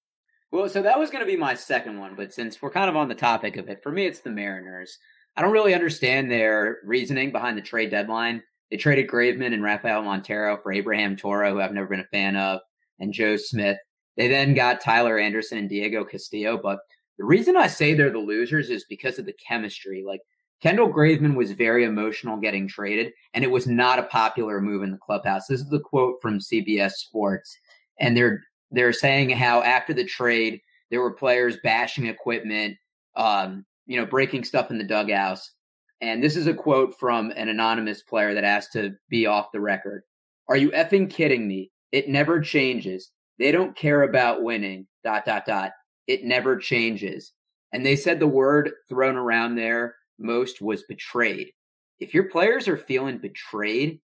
Well, so that was going to be my second one, but since we're kind of on the topic of it, for me, it's the Mariners. I don't really understand their reasoning behind the trade deadline. They traded Graveman and Rafael Montero for Abraham Toro, who I've never been a fan of, and Joe Smith. They then got Tyler Anderson and Diego Castillo. But the reason I say they're the losers is because of the chemistry. Like Kendall Graveman was very emotional getting traded, and it was not a popular move in the clubhouse. This is the quote from CBS Sports. And they're they're saying how after the trade there were players bashing equipment, um, you know, breaking stuff in the dugouts. And this is a quote from an anonymous player that asked to be off the record. Are you effing kidding me? It never changes. They don't care about winning. Dot dot dot. It never changes. And they said the word thrown around there most was betrayed. If your players are feeling betrayed,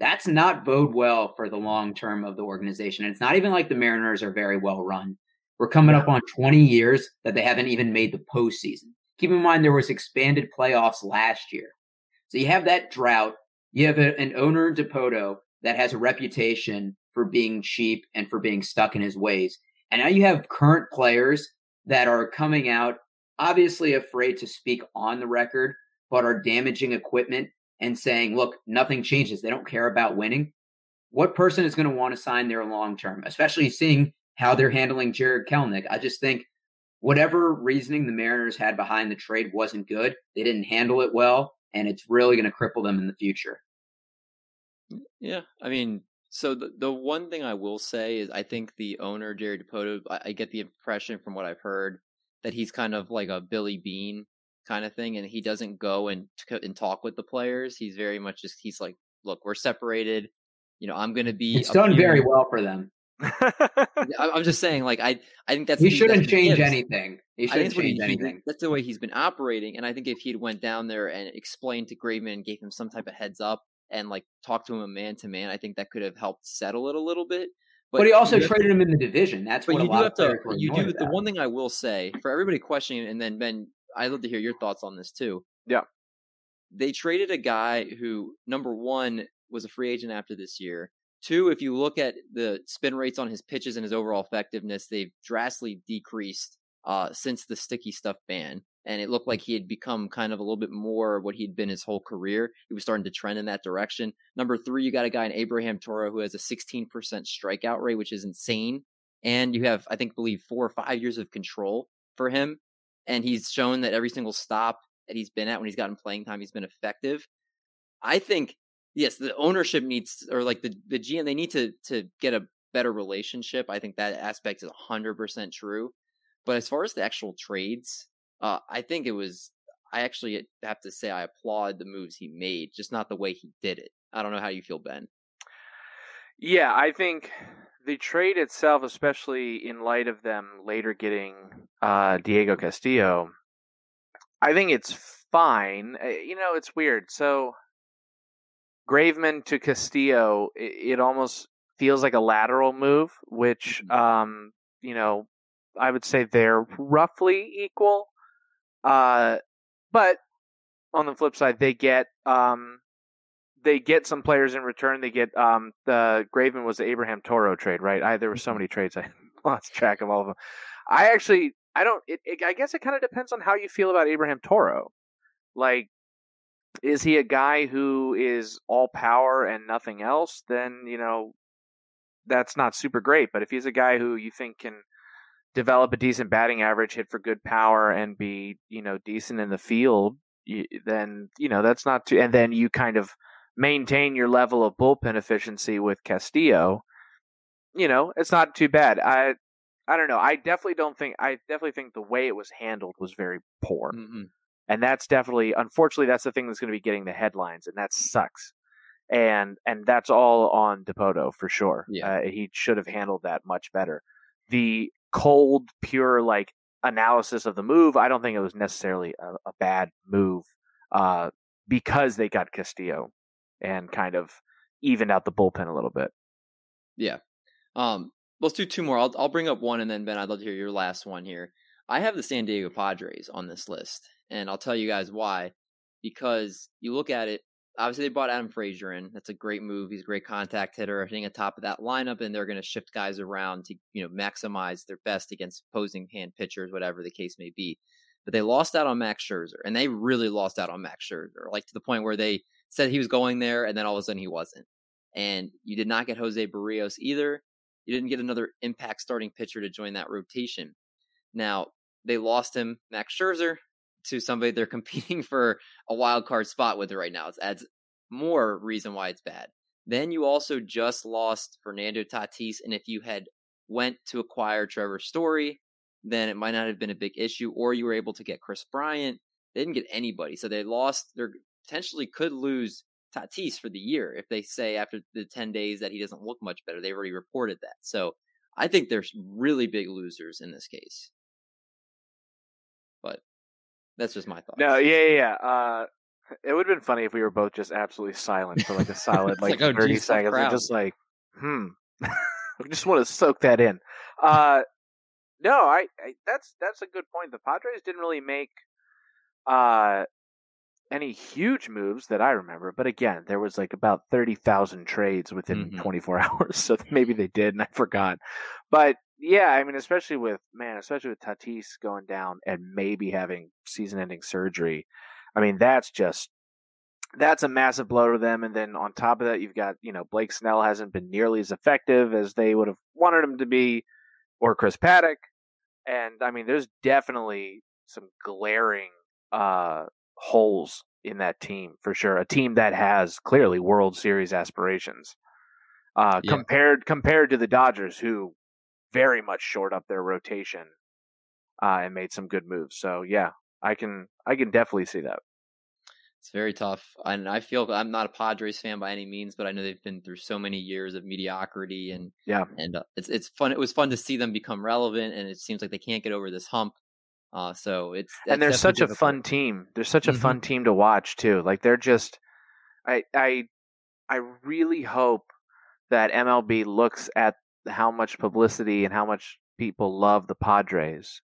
that's not bode well for the long term of the organization. And it's not even like the Mariners are very well run. We're coming up on 20 years that they haven't even made the postseason. Keep in mind there was expanded playoffs last year. So you have that drought. You have a, an owner Dipoto that has a reputation for being cheap and for being stuck in his ways. And now you have current players that are coming out obviously afraid to speak on the record, but are damaging equipment and saying, look, nothing changes. They don't care about winning. What person is going to want to sign there long term, especially seeing how they're handling Jarred Kelenic? I just think whatever reasoning the Mariners had behind the trade wasn't good. They didn't handle it well, and it's really going to cripple them in the future. Yeah. I mean, So the the one thing I will say is I think the owner Jerry Dipoto, I, I get the impression from what I've heard that he's kind of like a Billy Beane kind of thing, and he doesn't go and and talk with the players. He's very much just he's like, look, we're separated. You know, I'm going to be. It's done very well for them. I'm just saying, like I, I think that's he the- shouldn't that's change gift. anything. He shouldn't that's what he- change he- anything. that's the way he's been operating, and I think if he'd went down there and explained to Graveman and gave him some type of heads up and like talked to him a man to man, I think that could have helped settle it a little bit. But, he also you have to- traded him in the division. That's but what you a do have of to. You do. The one thing I will say for everybody questioning, and then Ben, I'd love to hear your thoughts on this too. Yeah. They traded a guy who, number one, was a free agent after this year. Two, if you look at the spin rates on his pitches and his overall effectiveness, they've drastically decreased uh, since the sticky stuff ban. And it looked like he had become kind of a little bit more what he'd been his whole career. He was starting to trend in that direction. Number three, you got a guy in Abraham Toro who has a 16% strikeout rate, which is insane. And you have, I think, believe four or five years of control for him. And he's shown that every single stop that he's been at when he's gotten playing time, he's been effective. I think yes, the ownership needs or like the the GM they need to to get a better relationship. I think that aspect is hundred percent true. But as far as the actual trades, uh, I think it was. I actually have to say I applaud the moves he made, just not the way he did it. I don't know how you feel, Ben. Yeah, I think the trade itself, especially in light of them later getting uh, Diego Castillo, I think it's fine. Uh, You know, it's weird. So Graveman to Castillo, it, it almost feels like a lateral move, which, um, you know, I would say they're roughly equal. Uh, but on the flip side, they get um, they get some players in return. They get um, the Graven was the Abraham Toro trade, right? I, there were so many trades I lost track of all of them. I actually I don't. It, it, I guess it kind of depends on how you feel about Abraham Toro. Like, is he a guy who is all power and nothing else? Then you know that's not super great. But if he's a guy who you think can develop a decent batting average, hit for good power, and be you know decent in the field, you, then you know that's not too. And then you kind of maintain your level of bullpen efficiency with Castillo. You know, it's not too bad. I I don't know. I definitely don't think. I definitely think the way it was handled was very poor, Mm-mm. and that's definitely, unfortunately, that's the thing that's going to be getting the headlines, and that sucks. And and that's all on Dipoto for sure. Yeah. Uh, he should have handled that much better. The cold, pure like analysis of the move, I don't think it was necessarily a, a bad move uh, because they got Castillo and kind of evened out the bullpen a little bit. Yeah. Um, let's do two more. I'll I'll bring up one and then Ben, I'd love to hear your last one here. I have the San Diego Padres on this list, and I'll tell you guys why. Because you look at it, obviously they brought Adam Frazier in. That's a great move. He's a great contact hitter, hitting atop of that lineup, and they're going to shift guys around to you know maximize their best against opposing hand pitchers, whatever the case may be. But they lost out on Max Scherzer, and they really lost out on Max Scherzer, like to the point where they said he was going there, and then all of a sudden he wasn't. And you did not get Jose Berrios either. You didn't get another impact starting pitcher to join that rotation. Now, they lost him, Max Scherzer, to somebody they're competing for a wild card spot with right now. It adds more reason why it's bad. Then you also just lost Fernando Tatis, and if you had went to acquire Trevor Story, then it might not have been a big issue. Or you were able to get Kris Bryant. They didn't get anybody, so they lost. They potentially could lose Tatis for the year if they say after the 10 days that he doesn't look much better. They've already reported that. So I think there's really big losers in this case. But that's just my thought. No, yeah, yeah, yeah. Uh, it would have been funny if we were both just absolutely silent for like a solid like, like, oh, thirty geez, seconds. We're just like, hmm. we just want to soak that in. Uh, no, I, I that's that's a good point. The Padres didn't really make uh any huge moves that I remember, but again, there was like about thirty thousand trades within Mhm. twenty four hours, so maybe they did, and I forgot. But yeah, I mean, especially with man, especially with Tatis going down and maybe having season-ending surgery. I mean, that's just that's a massive blow to them. And then on top of that, you've got you know Blake Snell hasn't been nearly as effective as they would have wanted him to be, or Chris Paddack. And I mean, there's definitely some glaring uh, holes in that team for sure. A team that has clearly World Series aspirations. Uh, Yeah. compared compared to the Dodgers, who very much shored up their rotation uh, and made some good moves. So yeah, I can I can definitely see that. It's very tough, and I feel I'm not a Padres fan by any means, but I know they've been through so many years of mediocrity, and Yeah. and uh, it's it's fun. It was fun to see them become relevant, and it seems like they can't get over this hump. Uh, so it's and they're such definitely a fun team. They're such a Mhm. fun team to watch too. Like they're just, I I I really hope that MLB looks at how much publicity and how much people love the Padres,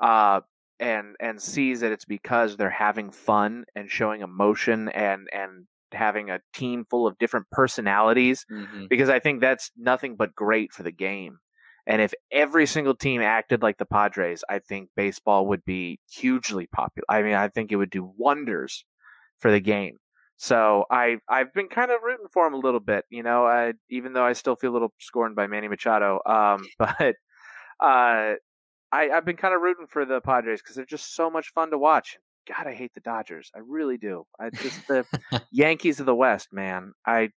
uh, and and sees that it's because they're having fun and showing emotion and and having a team full of different personalities. Mhm. Because I think that's nothing but great for the game. And if every single team acted like the Padres, I think baseball would be hugely popular. I mean, I think it would do wonders for the game. So I I've been kind of rooting for him a little bit, you know. I, even though I still feel a little scorned by Manny Machado, um, but uh, I I've been kind of rooting for the Padres because they're just so much fun to watch. God, I hate the Dodgers. I really do. I just the Yankees of the West, man. I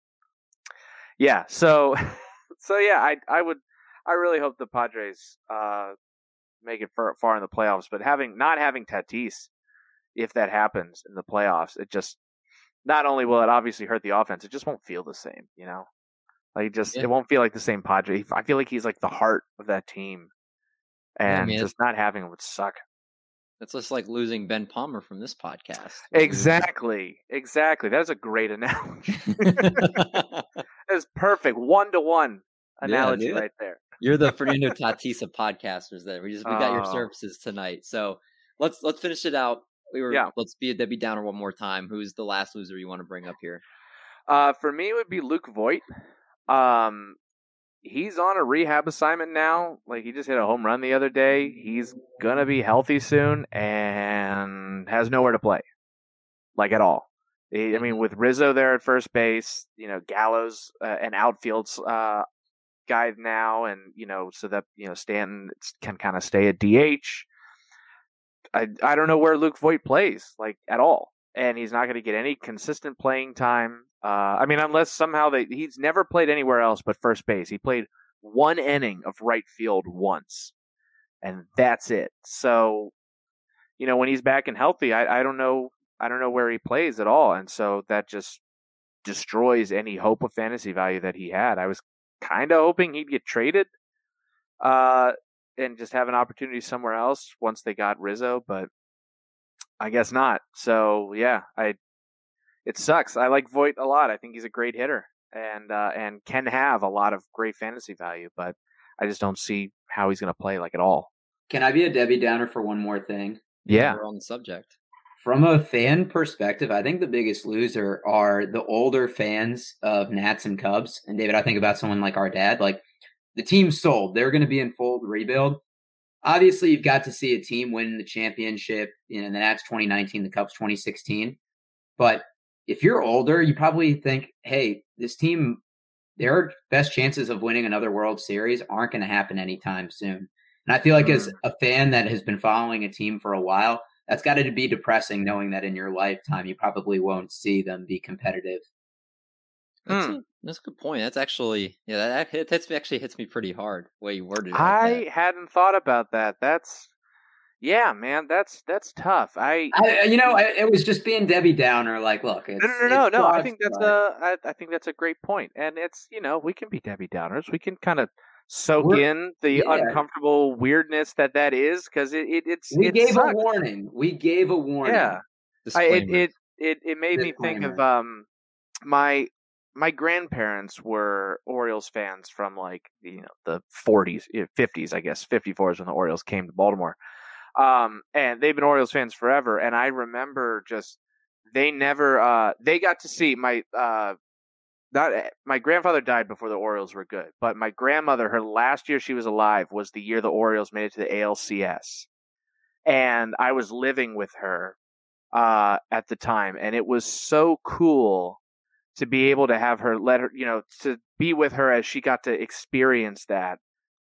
yeah. So so yeah. I I would I really hope the Padres uh make it far, far in the playoffs. But having not having Tatis, if that happens in the playoffs, it just not only will it obviously hurt the offense, it just won't feel the same. You know, like it just Yeah. it won't feel like the same Padre. I feel like he's like the heart of that team, Yeah, and man. just not having him would suck. That's just like losing Ben Palmer from this podcast. Exactly, exactly. That is a great analogy. that is perfect. One to one analogy dude. right there. You're the Fernando Tatis of podcasters. Then we just we got your Oh. services tonight. So let's let's finish it out. We were Yeah. let's be a Debbie Downer one more time. Who's the last loser you want to bring up here? Uh, for me, it would be Luke Voit. Um, he's on a rehab assignment now. Like he just hit a home run the other day. He's gonna be healthy soon and has nowhere to play, like at all. I mean, with Rizzo there at first base, you know, Gallo's uh, an outfield uh, guy now, and you know, so that you know Stanton can kind of stay at DH. I I don't know where Luke Voit plays like at all, and he's not going to get any consistent playing time. Uh, I mean, unless somehow they he's never played anywhere else but first base. He played one inning of right field once, and that's it. So, you know, when he's back and healthy, I I don't know I don't know where he plays at all, and so that just destroys any hope of fantasy value that he had. I was kind of hoping he'd get traded. Uh, and just have an opportunity somewhere else once they got Rizzo, but I guess not. So yeah, I it sucks. I like Voit a lot. I think he's a great hitter and uh, and can have a lot of great fantasy value, but I just don't see how he's going to play like at all. Can I be a Debbie Downer for one more thing? Yeah. We're on the subject. From a fan perspective, I think the biggest loser are the older fans of Nats and Cubs. And David, I think about someone like our dad. Like the team's sold; they're going to be in full rebuild. Obviously, you've got to see a team win the championship. You know, the Nats 2019, the Cubs 2016. But if you're older, you probably think, "Hey, this team, their best chances of winning another World Series aren't going to happen anytime soon." And I feel like as a fan that has been following a team for a while, that's got to be depressing knowing that in your lifetime you probably won't see them be competitive. That's, Hmm. a, that's a good point. That's actually yeah. That, that hits me actually hits me pretty hard. The way you worded it. like I that. hadn't thought about that. That's yeah, man. That's that's tough. I I, you know, I, it was just being Debbie Downer. Like, look, it's, no, no, no, no, no. I think that's but a, I, I think that's a great point. point, and it's you know we can be Debbie Downers. We can kind of soak We're- in the yeah. uncomfortable weirdness that that is because it, it it's we it gave sucks. a warning. We gave a warning. Yeah, I, it, it it it made me think of um my my grandparents were Orioles fans from like you know the 40s, eh, 50s, I guess 54s when the Orioles came to Baltimore. Um, and they've been Orioles fans forever. And I remember just they never uh they got to see my uh not my grandfather died before the Orioles were good, but my grandmother, her last year she was alive was the year the Orioles made it to the ALCS, and I was living with her uh, at the time, and it was so cool to be able to have her let her, you know, to be with her as she got to experience that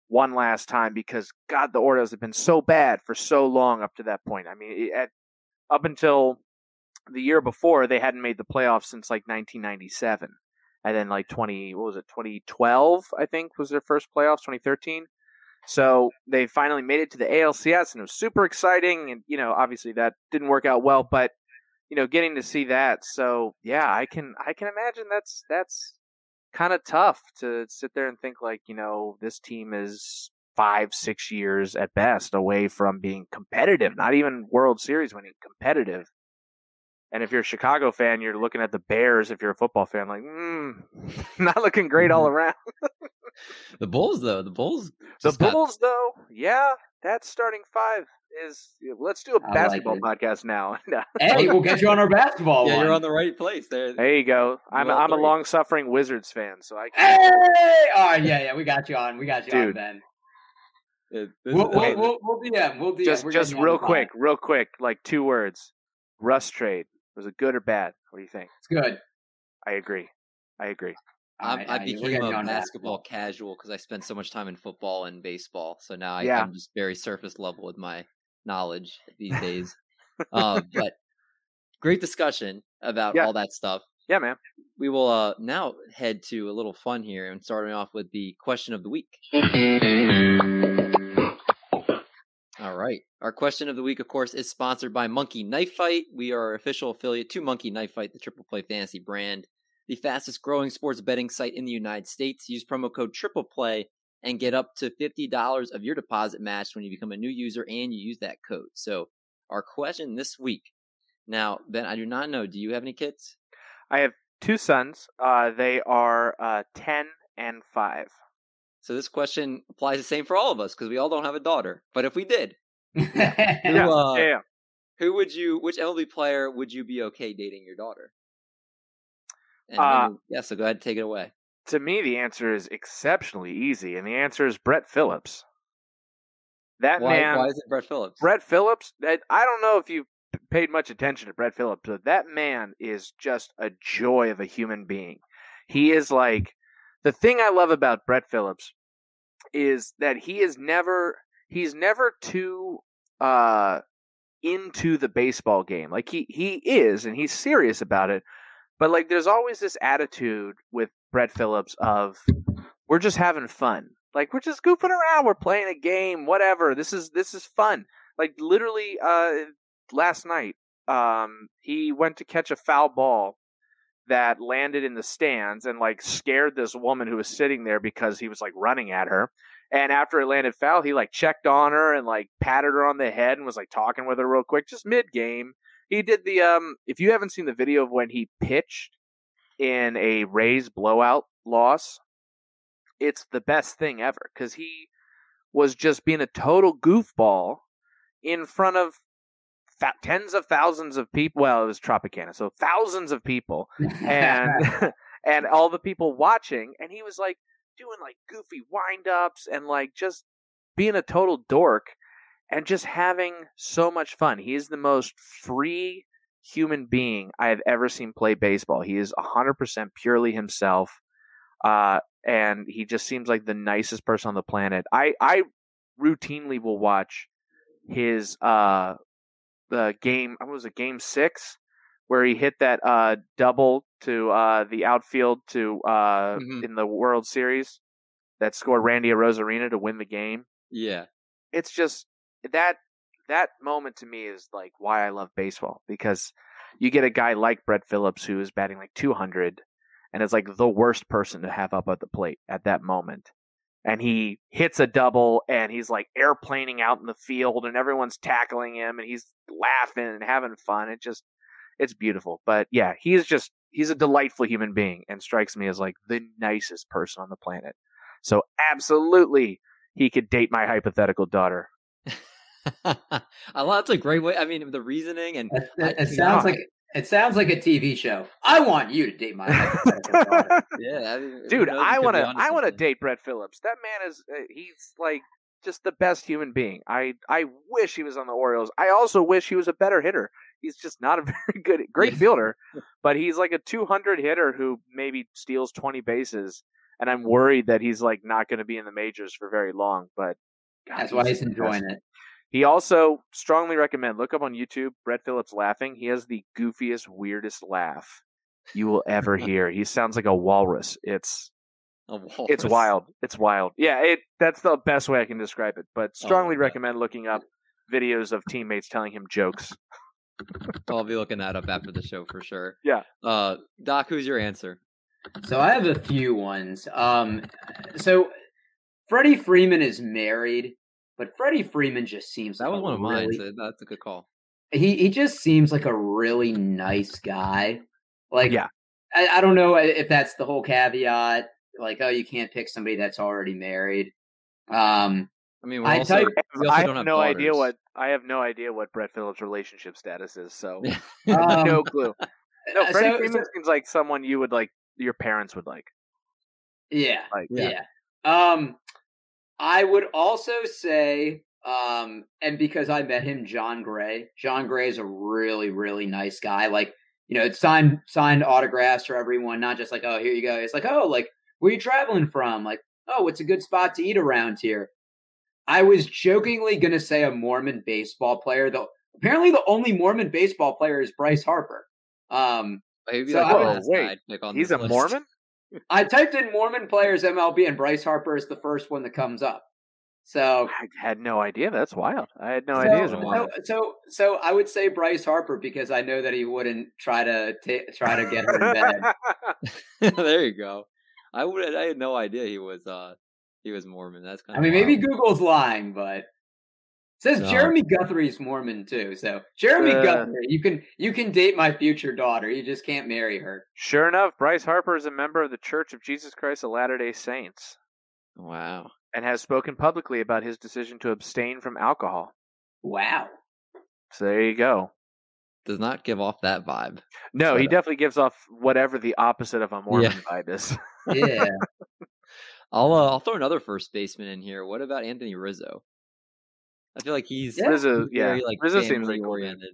one last time because God, the Orioles have been so bad for so long up to that point. I mean, at up until the year before, they hadn't made the playoffs since like 1997, and then like 20 what was it 2012 I think was their first playoffs 2013. So they finally made it to the ALCS and it was super exciting and you know obviously that didn't work out well but you know getting to see that so yeah I can I can imagine that's that's kind of tough to sit there and think like you know this team is five six years at best away from being competitive not even world series winning competitive and if you're a chicago fan you're looking at the bears if you're a football fan like mm, not looking great all around The Bulls, though, the Bulls. the just got- bulls though yeah that starting five is let's do a I basketball it. podcast now Hey, we'll get you on our basketball yeah, one. you're on the right place there. there you go i'm, Well, I'm a long-suffering wizards fan so i Hey! can All right, yeah, yeah, we got you on. We got you on, Ben. It- We'll, okay. we'll, we'll, we'll DM. We'll DM. just We're just getting you on real quick, real quick, like two words. Russ trade was it good or bad? What do you think? It's good. I agree. I agree. All I'm, I all right, we're became a you on basketball casual because I spent so much time in football and baseball. So now I, Yeah. I'm just very surface level with my knowledge these days. uh, but great discussion about Yeah. all that stuff. Yeah, man. We will uh, now head to a little fun here and starting off with the question of the week. All right. Our question of the week, of course, is sponsored by Monkey Knife Fight. We are official affiliate to Monkey Knife Fight, the Triple Play Fantasy brand, the fastest growing sports betting site in the United States. Use promo code Triple Play and get up to $50 of your deposit matched when you become a new user and you use that code. So, our question this week. Now, Ben, I do not know. Do you have any kids? I have two sons. Uh, they are uh, ten and five. So, this question applies the same for all of us because we all don't have a daughter. But if we did, who, Yeah, uh, yeah, yeah. who would you, which MLB player would you be okay dating your daughter? And Uh, maybe- yeah, so go ahead and take it away. To me, the answer is exceptionally easy, and the answer is Brett Phillips. That Why, man, why is it Brett Phillips? Brett Phillips. I I don't know if you've paid much attention to Brett Phillips, but that man is just a joy of a human being. He is like the thing I love about Brett Phillips is that he is never he's never too uh into the baseball game. Like he he is and he's serious about it. But like there's always this attitude with Brett Phillips of we're just having fun. Like we're just goofing around, we're playing a game, whatever. This is this is fun. Like literally uh last night um he went to catch a foul ball that landed in the stands and like scared this woman who was sitting there because he was like running at her. And after it landed foul, he like checked on her and like patted her on the head and was like talking with her real quick, just mid game. He did the um if you haven't seen the video of when he pitched in a Rays blowout loss, it's the best thing ever because he was just being a total goofball in front of fa- tens of thousands of people. Well, it was Tropicana, so thousands of people, and and all the people watching, and he was like doing like goofy wind ups and like just being a total dork and just having so much fun. He is the most free human being I have ever seen play baseball. He is 100% purely himself. Uh, and he just seems like the nicest person on the planet. I, I routinely will watch his uh, the game. What was it? Game six, where he hit that uh, double to uh, the outfield to uh, Mhm. in the World Series that scored Randy Arozarena to win the game Yeah. it's just that that moment to me is like why I love baseball because you get a guy like Brett Phillips who is batting like 200 and is like the worst person to have up at the plate at that moment. And he hits a double and he's like airplaning out in the field and everyone's tackling him and he's laughing and having fun. It just it's beautiful. But yeah, he's just he's a delightful human being and strikes me as like the nicest person on the planet. So absolutely he could date my hypothetical daughter. I love that's a great way. I mean, the reasoning and It, I- it sounds like it sounds like a TV show. I want you to date my yeah, I mean, Dude, I want to I want to date Brett Phillips. That man is uh, he's like just the best human being. I I wish he was on the Orioles. I also wish he was a better hitter. He's just not a very good great fielder, but he's like a 200 hitter who maybe steals 20 bases and I'm worried that he's like not going to be in the majors for very long, but God, That's why he's enjoying it. He also strongly recommend look up on YouTube Brett Phillips laughing. He has the goofiest, weirdest laugh you will ever hear. He sounds like a walrus. It's A walrus. it's wild. It's wild. Yeah, it that's the best way I can describe it. But strongly God. recommend looking up videos of teammates telling him jokes. I'll be looking that up after the show for sure. Yeah. Uh, Doc, who's your answer? So I have a few ones. Um, so Freddie Freeman is married, but Freddie Freeman just seems That like was one of mine. really- So that's a good call. he he just seems like a really nice guy. Like Yeah. I, I don't know if that's the whole caveat. Like, oh, you can't pick somebody that's already married. Um, I mean, we're I also, type- we also I don't have have no idea what I have no idea what Brett Phillips' relationship status is. So Um, no clue. No, uh, Freddie so- Freeman so- seems like someone you would like. Your parents would like. yeah, Like yeah. Um, I would also say, um, and because I met him, Jon Gray. Jon Gray is a really, really nice guy. Like, you know, signed signed autographs for everyone, not just like, oh, here you go. It's like, oh, like, where you traveling from? Like, oh, what's a good spot to eat around here? I was jokingly gonna say a Mormon baseball player, though. Apparently, the only Mormon baseball player is Bryce Harper. Um, Maybe So like I the would- last wait, guy I'd pick on He's a list. Mormon. I typed in Mormon players MLB, and Bryce Harper is the first one that comes up. So I had no idea. That's wild. I had no so, idea. he was a so- so, so, so I would say Bryce Harper because I know that he wouldn't try to ta- try to get her in bed. there you go. I would. I had no idea he was. uh He was Mormon. That's kind I of. mean, maybe Google's lying, but it says No. Jeremy Guthrie's Mormon too. So Jeremy Uh. Guthrie, you can you can date my future daughter. You just can't marry her. Sure enough, Bryce Harper is a member of the Church of Jesus Christ of Latter Day Saints Wow. and has spoken publicly about his decision to abstain from alcohol. Wow. So there you go. Does not give off that vibe. No, he definitely gives off whatever the opposite of a Mormon vibe is. Yeah. I'll. Uh, I'll throw another first baseman in here. What about Anthony Rizzo? I feel like he's Yeah. Rizzo, very yeah, like Rizzo family seems like a cool dude. oriented.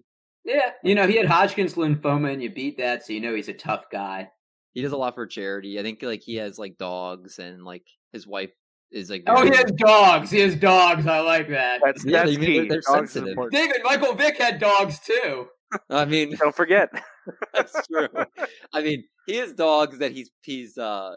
yeah. You know, he had Hodgkin's lymphoma and you beat that, so you know he's a tough guy. He does a lot for charity. I think like he has like dogs and like his wife is like. Oh, he has dogs. He has dogs. I like that. That's Yeah, that's you key. they're- they're Dogs sensitive. David, Michael Vick had dogs too. I mean, Don't forget. that's true. I mean, he has dogs that he's he's uh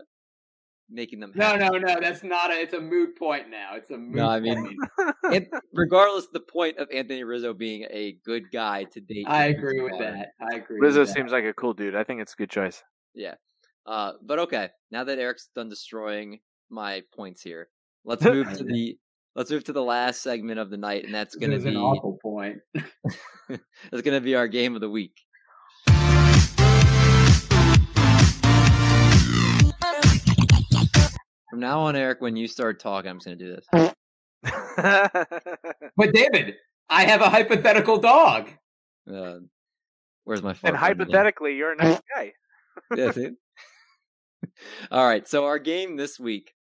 making them. No, happy. no, no. That's not a. It's a moot point now. It's a moot No, I mean, And regardless the point of Anthony Rizzo being a good guy to date. I agree with daughter. that. I agree. Rizzo with that. seems like a cool dude. I think it's a good choice. Yeah. Uh, but okay, now that Eric's done destroying my points here, let's move to the let's move to the last segment of the night, and that's gonna be an awful point. that's gonna be our game of the week. From now on, Eric, when you start talking, I'm just gonna do this. But David, I have a hypothetical dog. Uh, where's my and fart button again? hypothetically, you're a nice guy. yeah, see? All right. So our game this week,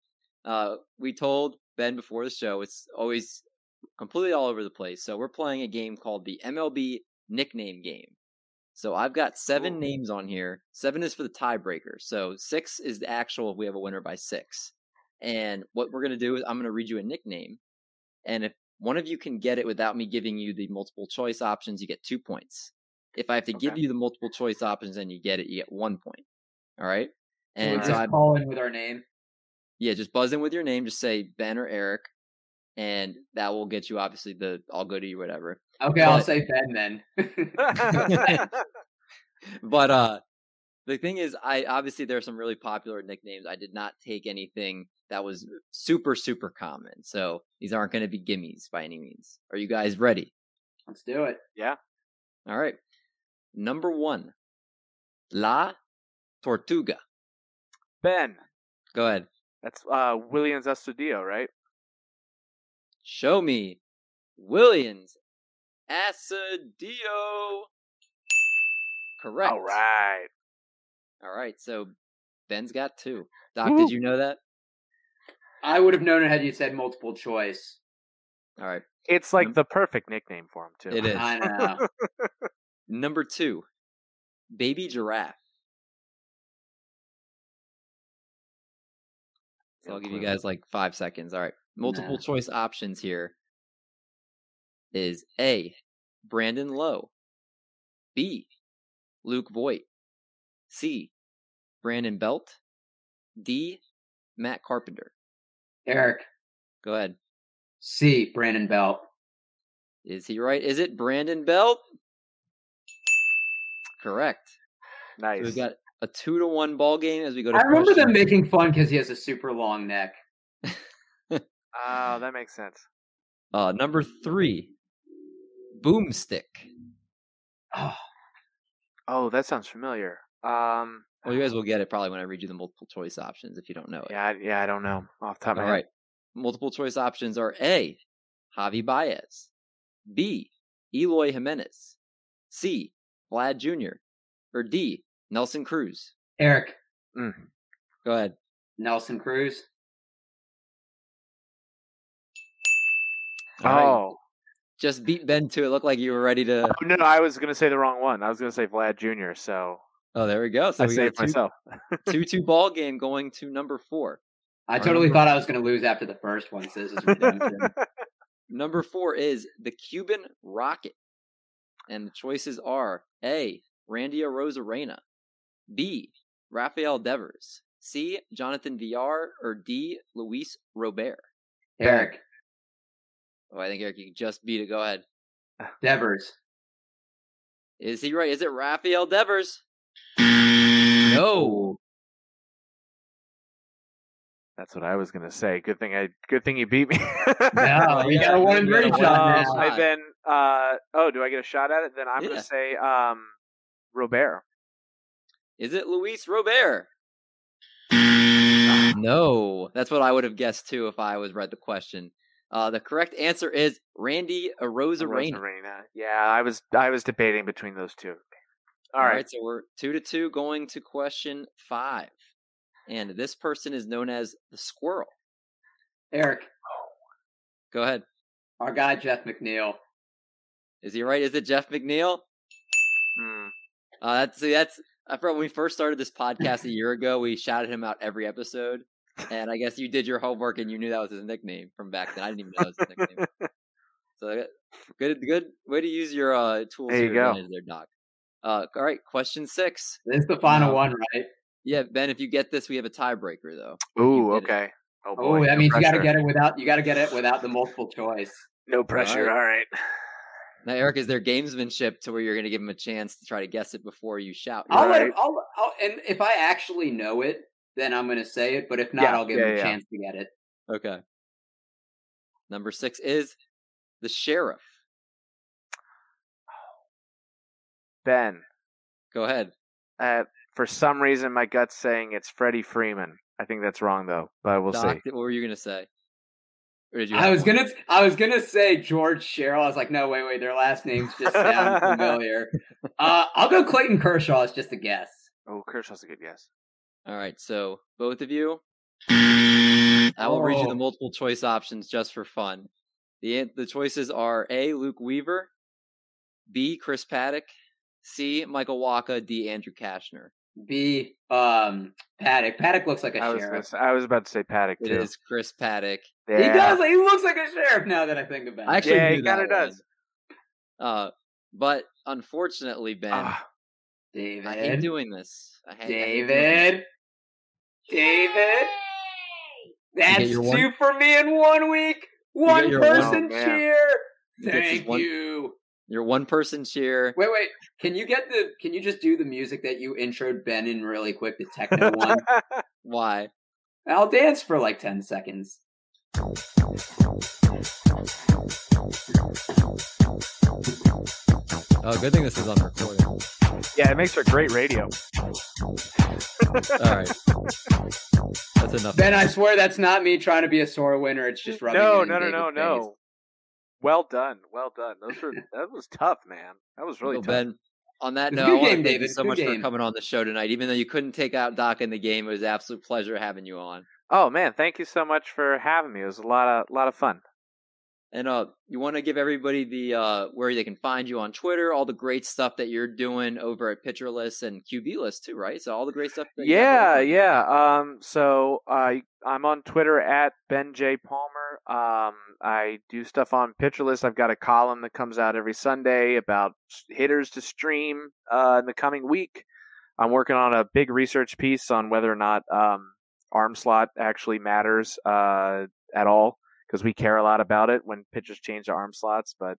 uh, we told Ben before the show, it's always completely all over the place. So we're playing a game called the MLB nickname game. So I've got seven names on here. Seven is for the tiebreaker. So six is the actual if we have a winner by six. And what we're gonna do is I'm gonna read you a nickname. And if one of you can get it without me giving you the multiple choice options, you get two points. If I have to give you the multiple choice options and you get it, you get one point. All right. And so I, call in with our name. yeah, just buzz in with your name. Just say Ben or Eric, and that will get you obviously the I'll go to you whatever. Okay, I'll say Ben then. But uh, the thing is, I obviously there are some really popular nicknames. I did not take anything that was super super common. So these aren't going to be gimmies by any means. Are you guys ready? Let's do it. yeah. All right. Number one, La Tortuga. Ben. Go ahead. That's uh, Willians Astudillo, right? Show me Willians Astudillo. Correct. All right. All right. So Ben's got two. Doc, Woo. did you know that? I would have known it had you said multiple choice. All right. It's like Num- the perfect nickname for him too. It is. I know. Number two, Baby Giraffe. So I'll give you guys like five seconds. All right. Multiple Nah. choice options here is A, Brandon Lowe. B, Luke Voit. C. Brandon Belt, D. Matt Carpenter. Eric. Go ahead. C. Brandon Belt. Is he right? Is it Brandon Belt? Correct. Nice. So we've got a two to one ball game as we go to. I remember question- them making fun because he has a super long neck. Oh, that makes sense. Uh, number three, Boomstick. Oh, Oh, that sounds familiar. Um, Well, you guys will get it probably when I read you the multiple choice options if you don't know it. yeah, yeah, I don't know off the top of All my head. right. Multiple choice options are A. Javi Baez, B. Eloy Jimenez, C. Vlad Jr., or D. Nelson Cruz. Eric. Mm. Go ahead. Nelson Cruz. All right. Oh. Just beat Ben to it. Looked like you were ready to. Oh, no, no, I was gonna say the wrong one. I was gonna say Vlad Jr. So Oh, there we go. So I we got saved two, myself. two two ball game going to number four. I Our totally number- thought I was going to lose after the first one, so this is redemption. Number four is the Cuban Rocket. And the choices are A. Randy Arozarena, B. Rafael Devers, C. Jonathan Villar, or D. Luis Robert. Eric. Oh, I think Eric, you just beat it. Go ahead. Devers. Is he right? Is it Rafael Devers? No. That's what I was gonna say. Good thing I. Good thing you beat me. No, we got a one and three shot now. I then. Uh, oh, do I get a shot at it? Then I'm Yeah. gonna say um, Robert. Is it Luis Robert? No, that's what I would have guessed too if I was read the question. Uh, the correct answer is Randy Arozarena. Rosarena. Yeah, I was. I was debating between those two. All All right. right, so we're two to two going to question five. And this person is known as the squirrel. Eric. Go ahead. Our guy, Jeff McNeil. Is he right? Is it Jeff McNeil? Hmm. Uh, that's see, that's I forgot when we first started this podcast a year ago. We shouted him out every episode, and I guess you did your homework and you knew that was his nickname from back then. I didn't even know that was his nickname. So good, good way to use your uh, tools. There you go. there, Doc. Uh, all right, question six. This is the final No. one, right? Yeah, Ben, if you get this, we have a tiebreaker though. Ooh. You did it. Okay. Oh boy. Oh, that no means you got to get it without you got to get it without the multiple choice. No pressure. All All right. Now, Eric, is there gamesmanship to where you're going to give him a chance to try to guess it before you shout? I'll let him, I'll, I'll and if I actually know it, then I'm going to say it. But if not, Yeah, I'll give yeah, him a yeah. chance to get it. Okay. Number six is the sheriff. Ben. Go ahead. Uh, for some reason, my gut's saying it's Freddie Freeman. I think that's wrong though, but we'll Doc, see. what were you going to say? Or did you I was one? gonna I was gonna say George Sherrill. I was like, no, wait, wait, their last names just sound familiar. Uh, I'll go Clayton Kershaw. It's just a guess. Oh, Kershaw's a good guess. All right, so both of you, I will read you Oh. the multiple choice options just for fun. The the choices are A. Luke Weaver, B. Chris Paddack, C. Michael Wacha, D. Andrew Cashner. B. Um, Paddack. Paddack looks like a I was, gonna sheriff. say, I was about to say Paddack It too. is Chris Paddack. Yeah. He does. He looks like a sheriff now that I think about I it. actually Yeah, knew he that kinda does. Uh, but unfortunately, Ben, Ah, David. I hate doing this. I hate, I hate doing this. David. David. That's your two one- for me in one week. One your one- person Oh, man. cheer. You get Thank one- you. Your one person cheer. Wait, wait. Can you get the? Can you just do the music that you introed Ben in really quick? The techno one. Why? I'll dance for like ten seconds. Oh, good thing this is on recording. yeah, it makes for great radio. All right, that's enough. Ben, I swear that's not me trying to be a sore winner. It's just rubbing. No, it in no, no, no, no. Well done, well done. Those were that was tough, man. That was really Well, tough. Ben, on that note, I want game, to thank you so Good much for coming on the show tonight. Even though you couldn't take out Doc in the game, it was an absolute pleasure having you on. Oh man, thank you so much for having me. It was a lot of lot of fun. And uh, you want to give everybody the uh, where they can find you on Twitter, all the great stuff that you're doing over at Pitcher List and QB List too, right? So all the great stuff. That Yeah, yeah. Um, so I I'm on Twitter at Ben J Palmer. Um, I do stuff on Pitcher List. I've got a column that comes out every Sunday about hitters to stream uh, in the coming week. I'm working on a big research piece on whether or not um, arm slot actually matters uh, at all because we care a lot about it when pitchers change to arm slots, but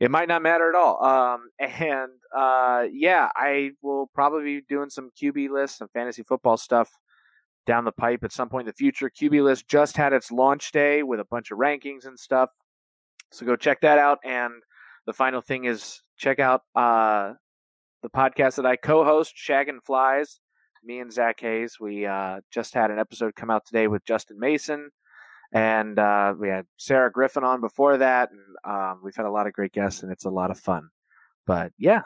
it might not matter at all. Um, and uh, yeah, I will probably be doing some QB lists, some fantasy football stuff down the pipe at some point in the future. QB list just had its launch day with a bunch of rankings and stuff, so go check that out. And the final thing is check out uh, the podcast that I co-host, Shaggin' Flies. Me and Zach Hayes. We uh, just had an episode come out today with Justin Mason and uh, we had Sarah Griffin on before that, and um, we've had a lot of great guests, and it's a lot of fun. But yeah,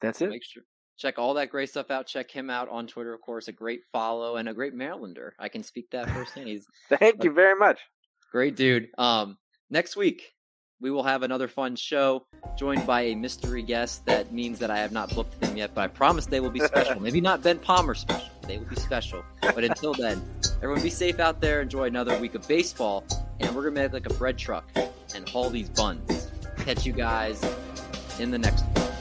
that's it. Make sure check all that great stuff out. Check him out on Twitter, of course. A great follow and a great Marylander. I can speak that firsthand. He's thank you very much. Great dude. Um, next week we will have another fun show joined by a mystery guest. That means that I have not booked them yet, but I promise they will be special. Maybe not Ben Palmer special. They will be special. But until then, everyone be safe out there. Enjoy another week of baseball. And we're going to make like a bread truck and haul these buns. Catch you guys in the next one.